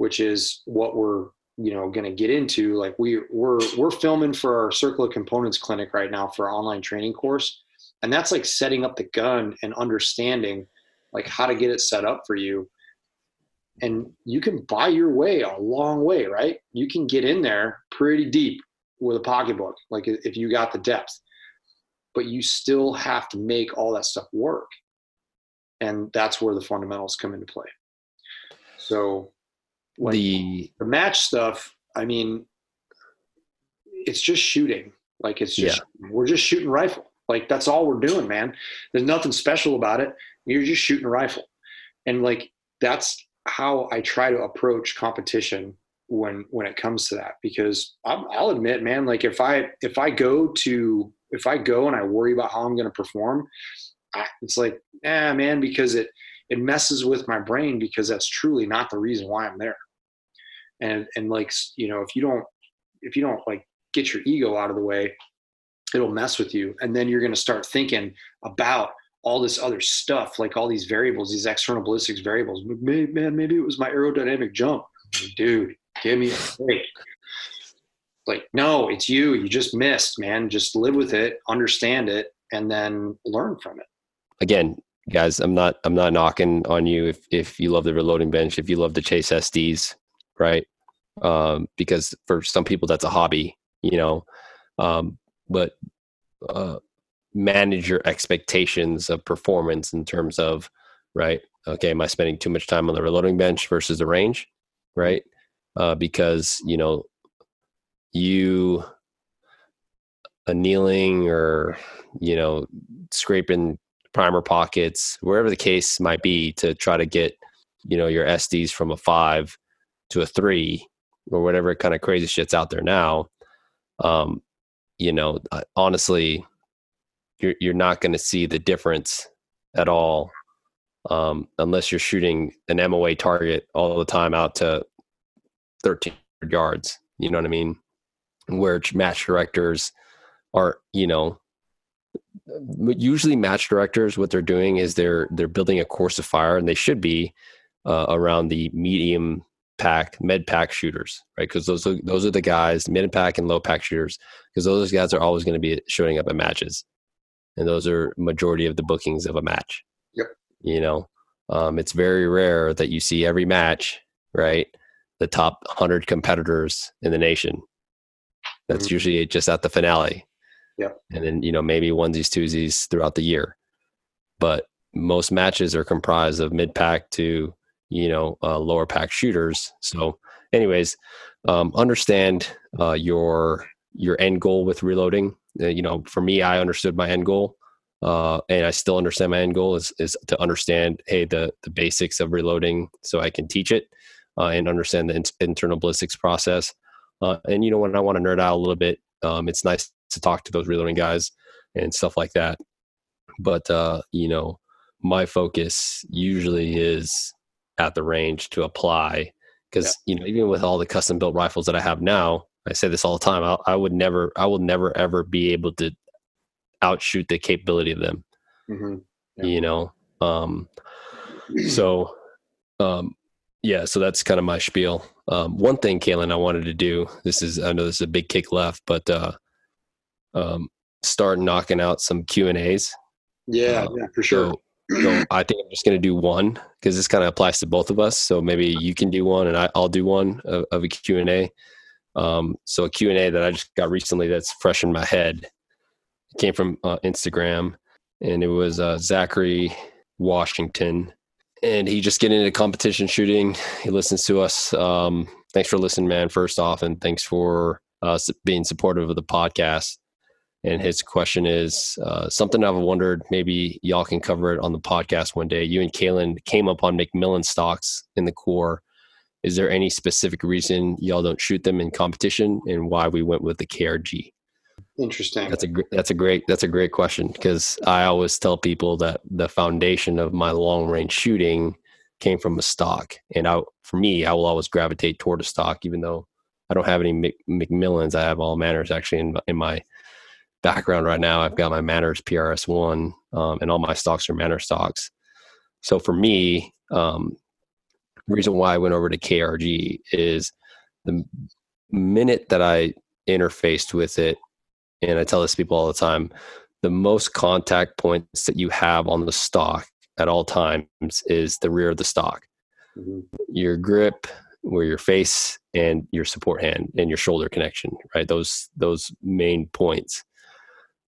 which is what we're you know going to get into. Like we we're we're filming for our circle of components clinic right now for our online training course and that's like setting up the gun and understanding like how to get it set up for you. And you can buy your way a long way right? You can get in there pretty deep with a pocketbook like if you got the depth but you still have to make all that stuff work and that's where the fundamentals come into play. So the the match stuff, I mean, it's just shooting. Like it's just yeah. we're just shooting rifle. Like that's all we're doing, man. There's nothing special about it. You're just shooting a rifle, and like that's how I try to approach competition when when it comes to that. Because i I'll admit, man, like if I if I go to if I go and I worry about how I'm going to perform, it's like, ah, man, because it it messes with my brain because that's truly not the reason why I'm there. And and like you know, if you don't if you don't like get your ego out of the way, it'll mess with you, and then you're going to start thinking about all this other stuff, like all these variables, these external ballistics variables. Maybe, man, maybe it was my aerodynamic jump. Dude, give me a break. Like, no, it's you. You just missed, man. Just live with it, understand it, and then learn from it again, guys, I'm not I'm not knocking on you if if you love the reloading bench, if you love to chase SDs, right? Um, because for some people that's a hobby, you know. Um, but uh, manage your expectations of performance in terms of right. Okay, am I spending too much time on the reloading bench versus the range, right? Uh, because you know you annealing or you know scraping primer pockets, wherever the case might be, to try to get you know your SDs from a five to a three or whatever kind of crazy shit's out there now. Um, you know, honestly, you're you're not going to see the difference at all um, unless you're shooting an MOA target all the time out to 13 yards. You know what I mean? Where match directors are, you know, usually match directors what they're doing is they're they're building a course of fire and they should be uh, around the medium pack med pack shooters right? Because those are those are the guys mid pack and low pack shooters because those guys are always going to be showing up at matches. And those are majority of the bookings of a match. Yep. You know? Um, it's very rare that you see every match right the top 100 competitors in the nation. That's mm-hmm. usually just at the finale Yep. And then, you know, maybe onesies, twosies throughout the year. But most matches are comprised of mid pack to, you know, uh, lower pack shooters. So, anyways, um, understand uh, your your end goal with reloading. Uh, you know, for me, I understood my end goal, uh, and I still understand my end goal is is to understand, hey, the the basics of reloading, so I can teach it uh, and understand the in- internal ballistics process. Uh, and you know, when I want to nerd out a little bit, um, it's nice to talk to those reloading guys and stuff like that. But uh, you know, my focus usually is at the range to apply because yeah. you know even with all the custom built rifles that I have now, I say this all the time. I, I would never, I will never ever be able to outshoot the capability of them. Mm-hmm. Yeah. You know, um, so um, yeah, so that's kind of my spiel. Um, one thing, Kalen, I wanted to do. This is I know this is a big kick left, but uh, um, start knocking out some Q and A's. Yeah, uh, yeah, for sure. So, so [clears throat] I think I'm just going to do one because this kind of applies to both of us. So maybe you can do one and I, will do one of, of a Q and A. Um, so a Q&A that I just got recently that's fresh in my head it came from uh, Instagram and it was uh, Zachary Washington and he just getting into competition shooting. He listens to us. Um, thanks for listening, man. First off, and thanks for uh, being supportive of the podcast. And his question is uh, something I've wondered. Maybe y'all can cover it on the podcast one day. You and Kalen came up on McMillan stocks in the Corps. Is there any specific reason y'all don't shoot them in competition, and why we went with the KRG? Interesting. That's a that's a great that's a great question because I always tell people that the foundation of my long range shooting came from a stock, and I for me I will always gravitate toward a stock, even though I don't have any Mc, McMillans. I have all Manners actually in in my background right now. I've got my Manners PRS one, um, and all my stocks are Manners stocks. So for me, um, reason why I went over to KRG is the minute that I interfaced with it and I tell this to people all the time, the most contact points that you have on the stock at all times is the rear of the stock. Mm-hmm. Your grip, where your face and your support hand and your shoulder connection, right? Those those main points.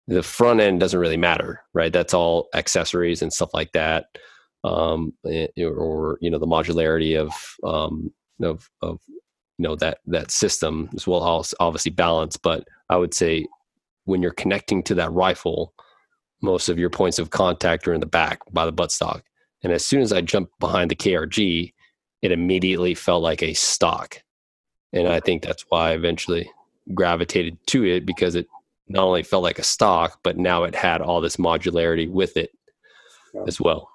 The front end doesn't really matter, right? That's all accessories and stuff like that, um, eh, or you know the modularity of um, of of you know that that system as well. Obviously balance, but I would say when you're connecting to that rifle, most of your points of contact are in the back by the buttstock. And as soon as I jumped behind the KRG, it immediately felt like a stock. And I think that's why I eventually gravitated to it because it not only felt like a stock, but now it had all this modularity with it yeah. as well.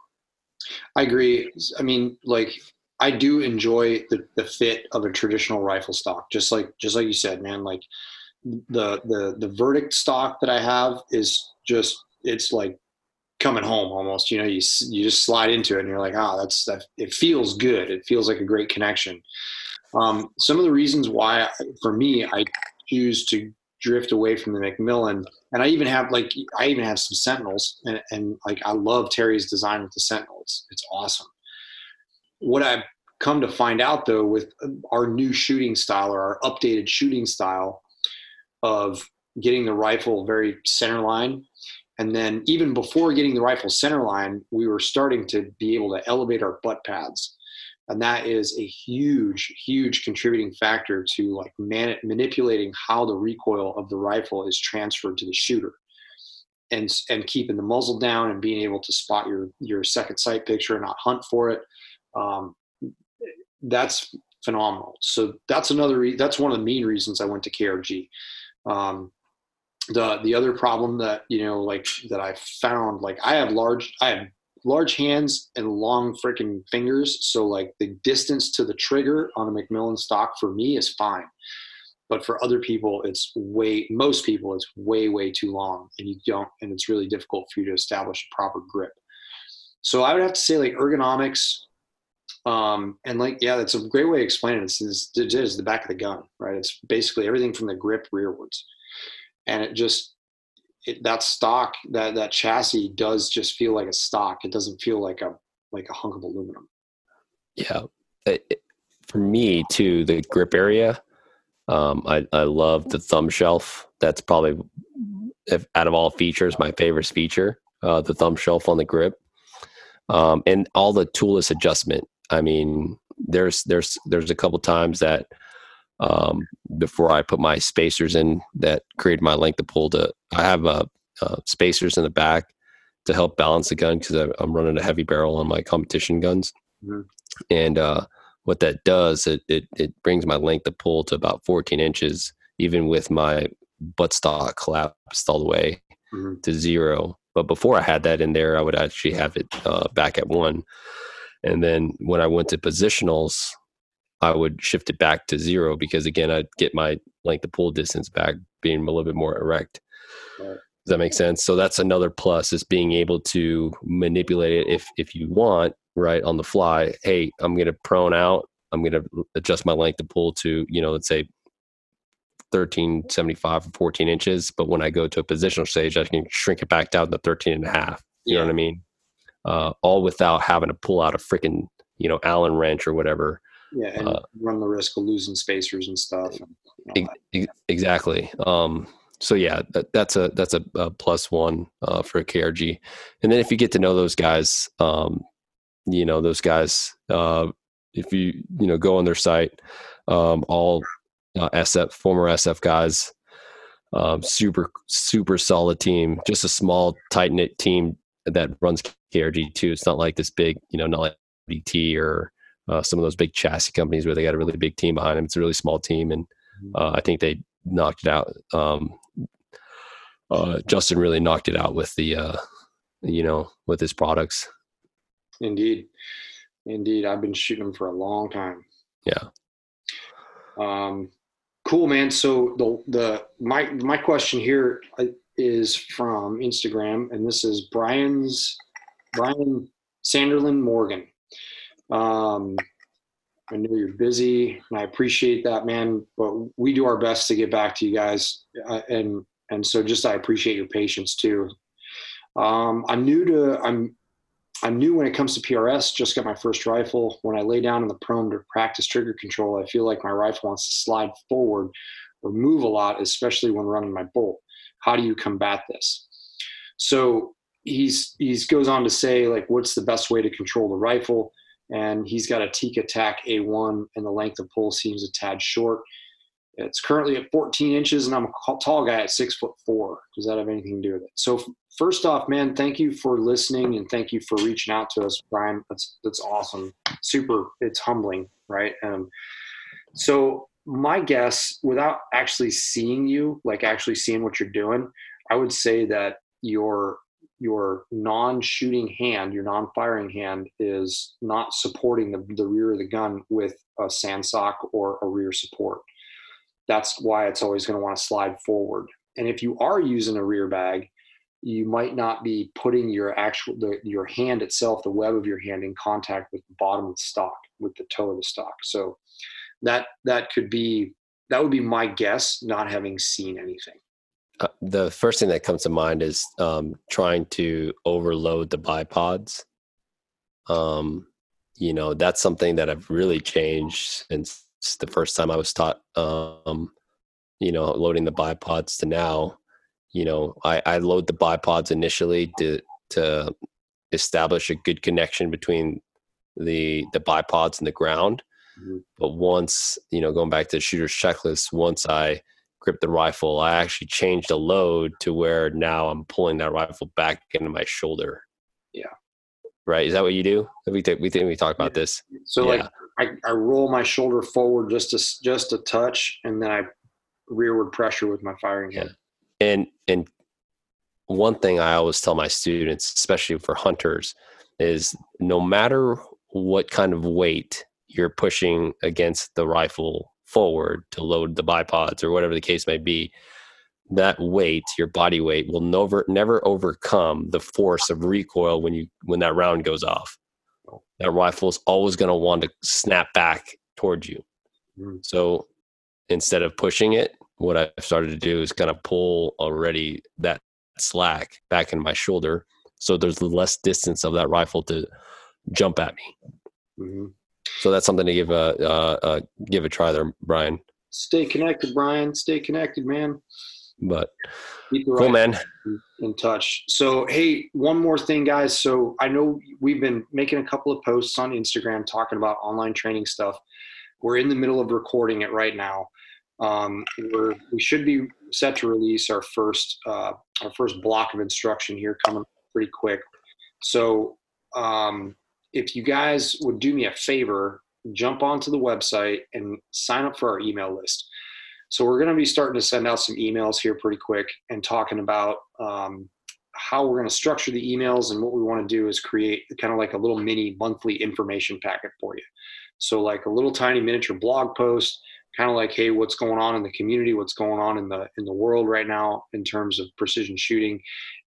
I agree. I mean, like I do enjoy the, the fit of a traditional rifle stock, just like just like you said, man. Like the the the verdict stock that I have is just it's like coming home almost. You know, you you just slide into it and you're like, ah, oh, that's that. It feels good. It feels like a great connection. Um, some of the reasons why, for me, I choose to drift away from the McMillan, and I even have like I even have some Sentinels, and, and like I love Terry's design with the Sentinels. It's awesome. What I've come to find out though with um, our new shooting style or our updated shooting style of getting the rifle very center line. And then even before getting the rifle center line, we were starting to be able to elevate our butt pads. And that is a huge, huge contributing factor to like man- manipulating how the recoil of the rifle is transferred to the shooter. And, and keeping the muzzle down and being able to spot your, your second sight picture and not hunt for it. Um, that's phenomenal. So that's another, re- that's one of the main reasons I went to KRG. Um, the the other problem that you know like that I found like I have large I have large hands and long freaking fingers, so like the distance to the trigger on a McMillan stock for me is fine. But for other people, it's way most people it's way way too long, and you don't, and it's really difficult for you to establish a proper grip. So I would have to say like ergonomics, um, and like, yeah, that's a great way of explaining it. It's, it is the back of the gun, right? It's basically everything from the grip rearwards. And it just, it, that stock, that, that chassis does just feel like a stock. It doesn't feel like a, like a hunk of aluminum. Yeah. It, for me too, the grip area, um, I, I love the thumb shelf. That's probably, if out of all features, my favorite feature, uh, the thumb shelf on the grip. Um, and all the toolless adjustment I mean, there's there's there's a couple times that um, before I put my spacers in that created my length of pull to I have uh, uh, spacers in the back to help balance the gun because I'm running a heavy barrel on my competition guns, mm-hmm. and uh, what that does it, it it brings my length of pull to about 14 inches, even with my buttstock collapsed all the way mm-hmm. to zero. But before I had that in there, I would actually have it uh, back at one. And then when I went to positionals, I would shift it back to zero because again, I'd get my length of pull distance back being a little bit more erect. Right. Does that make sense? So that's another plus is being able to manipulate it if if you want, right, on the fly. Hey, I'm gonna prone out. I'm gonna adjust my length of pull to, you know, let's say 1375 or 14 inches. But when I go to a positional stage, I can shrink it back down to 13 and a half. You yeah. know what I mean? uh, all without having to pull out a freaking you know Allen wrench or whatever Yeah, and uh, run the risk of losing spacers and stuff. And e- exactly. Um, so yeah, that, that's a that's a, a plus one uh, for a KRG. And then if you get to know those guys, um, you know those guys. Uh, if you you know go on their site, um, all uh, SF former SF guys, um, super super solid team. Just a small tight knit team that runs KRG too. It's not like this big, you know, not like BT or uh, some of those big chassis companies where they got a really big team behind them. It's a really small team, and mm-hmm. uh, I think they knocked it out. Um, uh, Justin really knocked it out with the, uh, you know, with his products. Indeed, indeed, I've been shooting them for a long time. Yeah. Um, cool, man. So the the my my question here uh, from Instagram, and this is Brian's Brian Sanderlin Morgan. Um, I know you're busy, and I appreciate that, man. But we do our best to get back to you guys, uh, and and so just I appreciate your patience too. Um, I'm new to I'm I'm new when it comes to PRS. Just got my first rifle. When I lay down in the prone to practice trigger control, I feel like my rifle wants to slide forward or move a lot, especially when running my bolt. How do you combat this? So he's he's goes on to say like, what's the best way to control the rifle? And he's got a Tikka TAC A1, and the length of pull seems a tad short. It's currently at 14 inches, and I'm a tall guy at six foot four. Does that have anything to do with it? So, first off, man, thank you for listening and thank you for reaching out to us, Brian. That's that's awesome. Super. It's humbling, right? Um, so my guess, without actually seeing you, like actually seeing what you're doing, I would say that your your non-shooting hand, your non-firing hand, is not supporting the, the rear of the gun with a sand sock or a rear support. That's why it's always going to want to slide forward. And if you are using a rear bag, you might not be putting your actual the, your hand itself, the web of your hand, in contact with the bottom of the stock, with the toe of the stock. So that that could be that would be my guess, not having seen anything. Uh, the first thing that comes to mind is um, trying to overload the bipods. Um, you know, that's something that I've really changed since the first time I was taught, um, you know, loading the bipods to now. You know, I, I load the bipods initially to to establish a good connection between the the bipods and the ground. Mm-hmm. But once, you know, going back to the shooter's checklist, once I grip the rifle, I actually changed the load to where now I'm pulling that rifle back into my shoulder. Yeah. Right. Is that what you do? We think we think we talk about this. So yeah. like I, I roll my shoulder forward just a just a touch, and then I rearward pressure with my firing head. Yeah. And and one thing I always tell my students, especially for hunters, is no matter what kind of weight you're pushing against the rifle forward to load the bipods or whatever the case may be, that weight, your body weight, will never never overcome the force of recoil when you when that round goes off. That rifle is always going to want to snap back towards you. Mm. So instead of pushing it, what I've started to do is kind of pull already that slack back in my shoulder, so there's less distance of that rifle to jump at me. Mm-hmm. So that's something to give a uh, uh, give a try there, Brian. Stay connected, Brian. Stay connected, man. But cool, man. In touch. So, hey, one more thing, guys. So, I know we've been making a couple of posts on Instagram talking about online training stuff. We're in the middle of recording it right now. Um, we're, we should be set to release our first uh, our first block of instruction here coming pretty quick. So, um, if you guys would do me a favor, jump onto the website and sign up for our email list. So we're going to be starting to send out some emails here pretty quick and talking about um, how we're going to structure the emails and what we want to do is create kind of like a little mini monthly information packet for you. So like a little tiny miniature blog post, kind of like, hey, what's going on in the community? What's going on in the in the world right now in terms of precision shooting,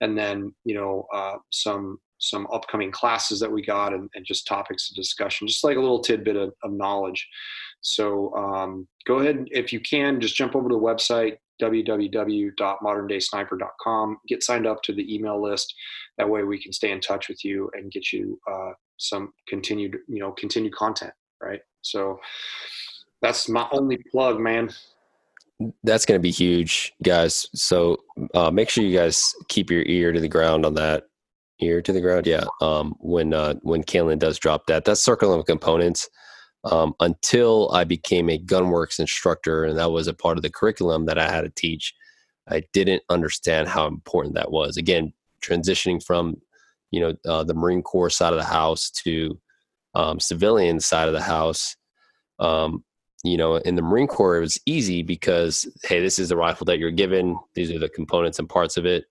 and then you know uh, some some upcoming classes that we got and, and, just topics of discussion, just like a little tidbit of, of knowledge. So um, go ahead, if you can, just jump over to the website, www.moderndaysniper.com, get signed up to the email list. That way we can stay in touch with you and get you uh, some continued, you know, continued content, right? So that's my only plug, man. That's going to be huge, guys. So uh, make sure you guys keep your ear to the ground on that. Ear to the ground, yeah. Um, when uh, when Kalen does drop that, that's circle of components. Um, until I became a Gunwerks instructor, and that was a part of the curriculum that I had to teach. I didn't understand how important that was. Again, transitioning from you know uh, the Marine Corps side of the house to um, civilian side of the house. Um, you know, in the Marine Corps, it was easy because hey, this is the rifle that you're given. These are the components and parts of it.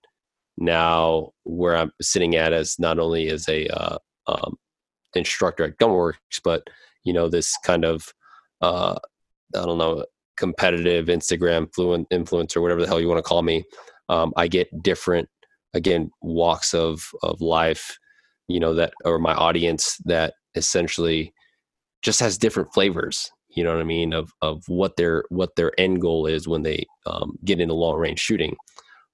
Now, where I'm sitting at as not only as a uh, um, instructor at Gunwerks, but you know, this kind of uh, I don't know competitive Instagram fluent influencer, whatever the hell you want to call me. Um, I get different again walks of of life you know that or my audience that essentially just has different flavors you know what i mean of of what their what their end goal is when they um, get into long range shooting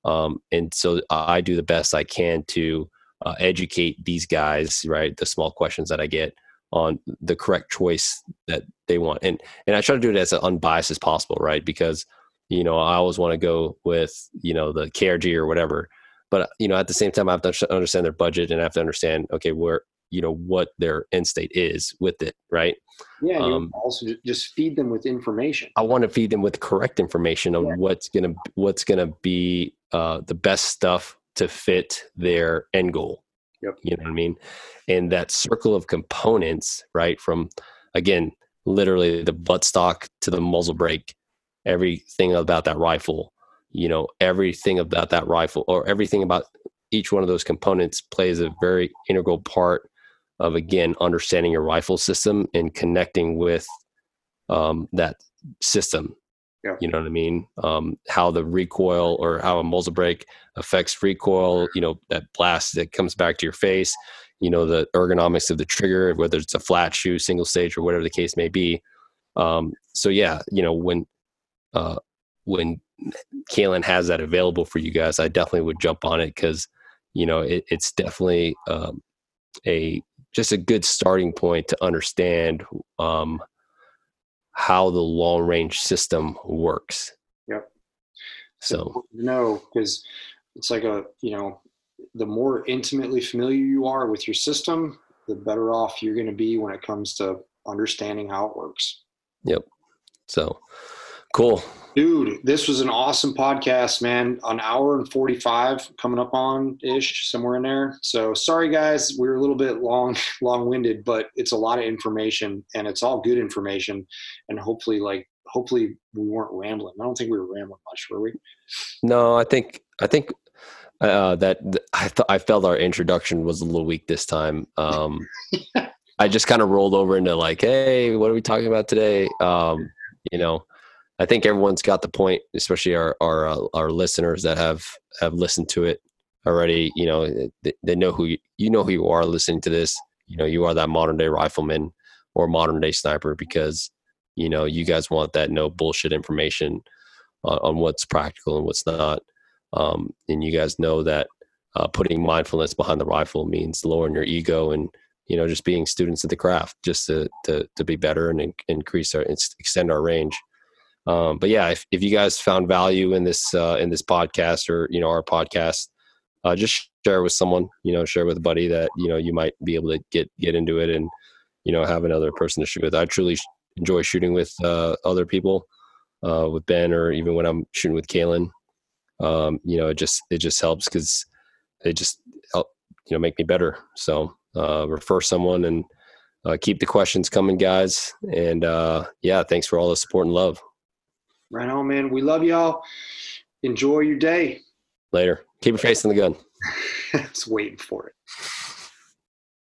um, and so i do the best i can to uh, educate these guys right the small questions that i get on the correct choice that they want. And and i try to do it as unbiased as possible right because you know i always want to go with you know the krg or whatever. But you know at the same time i have to understand their budget and i have to understand okay where you know what their end state is with it right yeah um, also just feed them with information i want to feed them with correct information on yeah. what's gonna what's gonna be uh, the best stuff to fit their end goal yep. you know what i mean and that circle of components right from again literally the buttstock to the muzzle brake everything about that rifle you know everything about that rifle or everything about each one of those components plays a very integral part of again understanding your rifle system and connecting with um, that system. Yeah. you know what i mean? Um, how the recoil or how a muzzle brake affects recoil you know that blast that comes back to your face you know the ergonomics of the trigger whether it's a flat shoe single stage or whatever the case may be. Um, so yeah you know when uh, when Kalen has that available for you guys, I definitely would jump on it because you know it, it's definitely um, a just a good starting point to understand um, how the long range system works. Yep. So no, because it's like a you know the more intimately familiar you are with your system, the better off you're going to be when it comes to understanding how it works. Yep. So cool. Dude, this was an awesome podcast, man. An hour and 45 coming up on ish, somewhere in there. So sorry guys, we are a little bit long [laughs] long winded, but it's a lot of information and it's all good information. And hopefully like hopefully we weren't rambling. I don't think we were rambling much, were we? No, I think I think uh, that I thought I felt our introduction was a little weak this time. Um, [laughs] I just kind of rolled over into like, hey, what are we talking about today? Um, you know, I think everyone's got the point, especially our our uh, our listeners that have have listened to it already. You know, they, they know who you, you know who you are listening to this. You know, you are that modern day rifleman or modern day sniper because you know you guys want that no bullshit information on, on what's practical and what's not. Um, and you guys know that uh, putting mindfulness behind the rifle means lowering your ego and you know just being students of the craft just to to, to be better and increase our extend our range um, but yeah, if, if you guys found value in this uh, in this podcast or you know our podcast, uh, just share with someone. You know, share with a buddy that you know you might be able to get get into it and you know have another person to shoot with. I truly enjoy shooting with uh, other people, uh, with Ben or even when I'm shooting with Kalen. Um, you know, it just it just helps because it just help you know make me better. So uh, refer someone and uh, keep the questions coming, guys. And uh, yeah, thanks for all the support and love. Right on, man. We love y'all. Enjoy your day. Later. Keep your face in the gun. [laughs] Just waiting for it.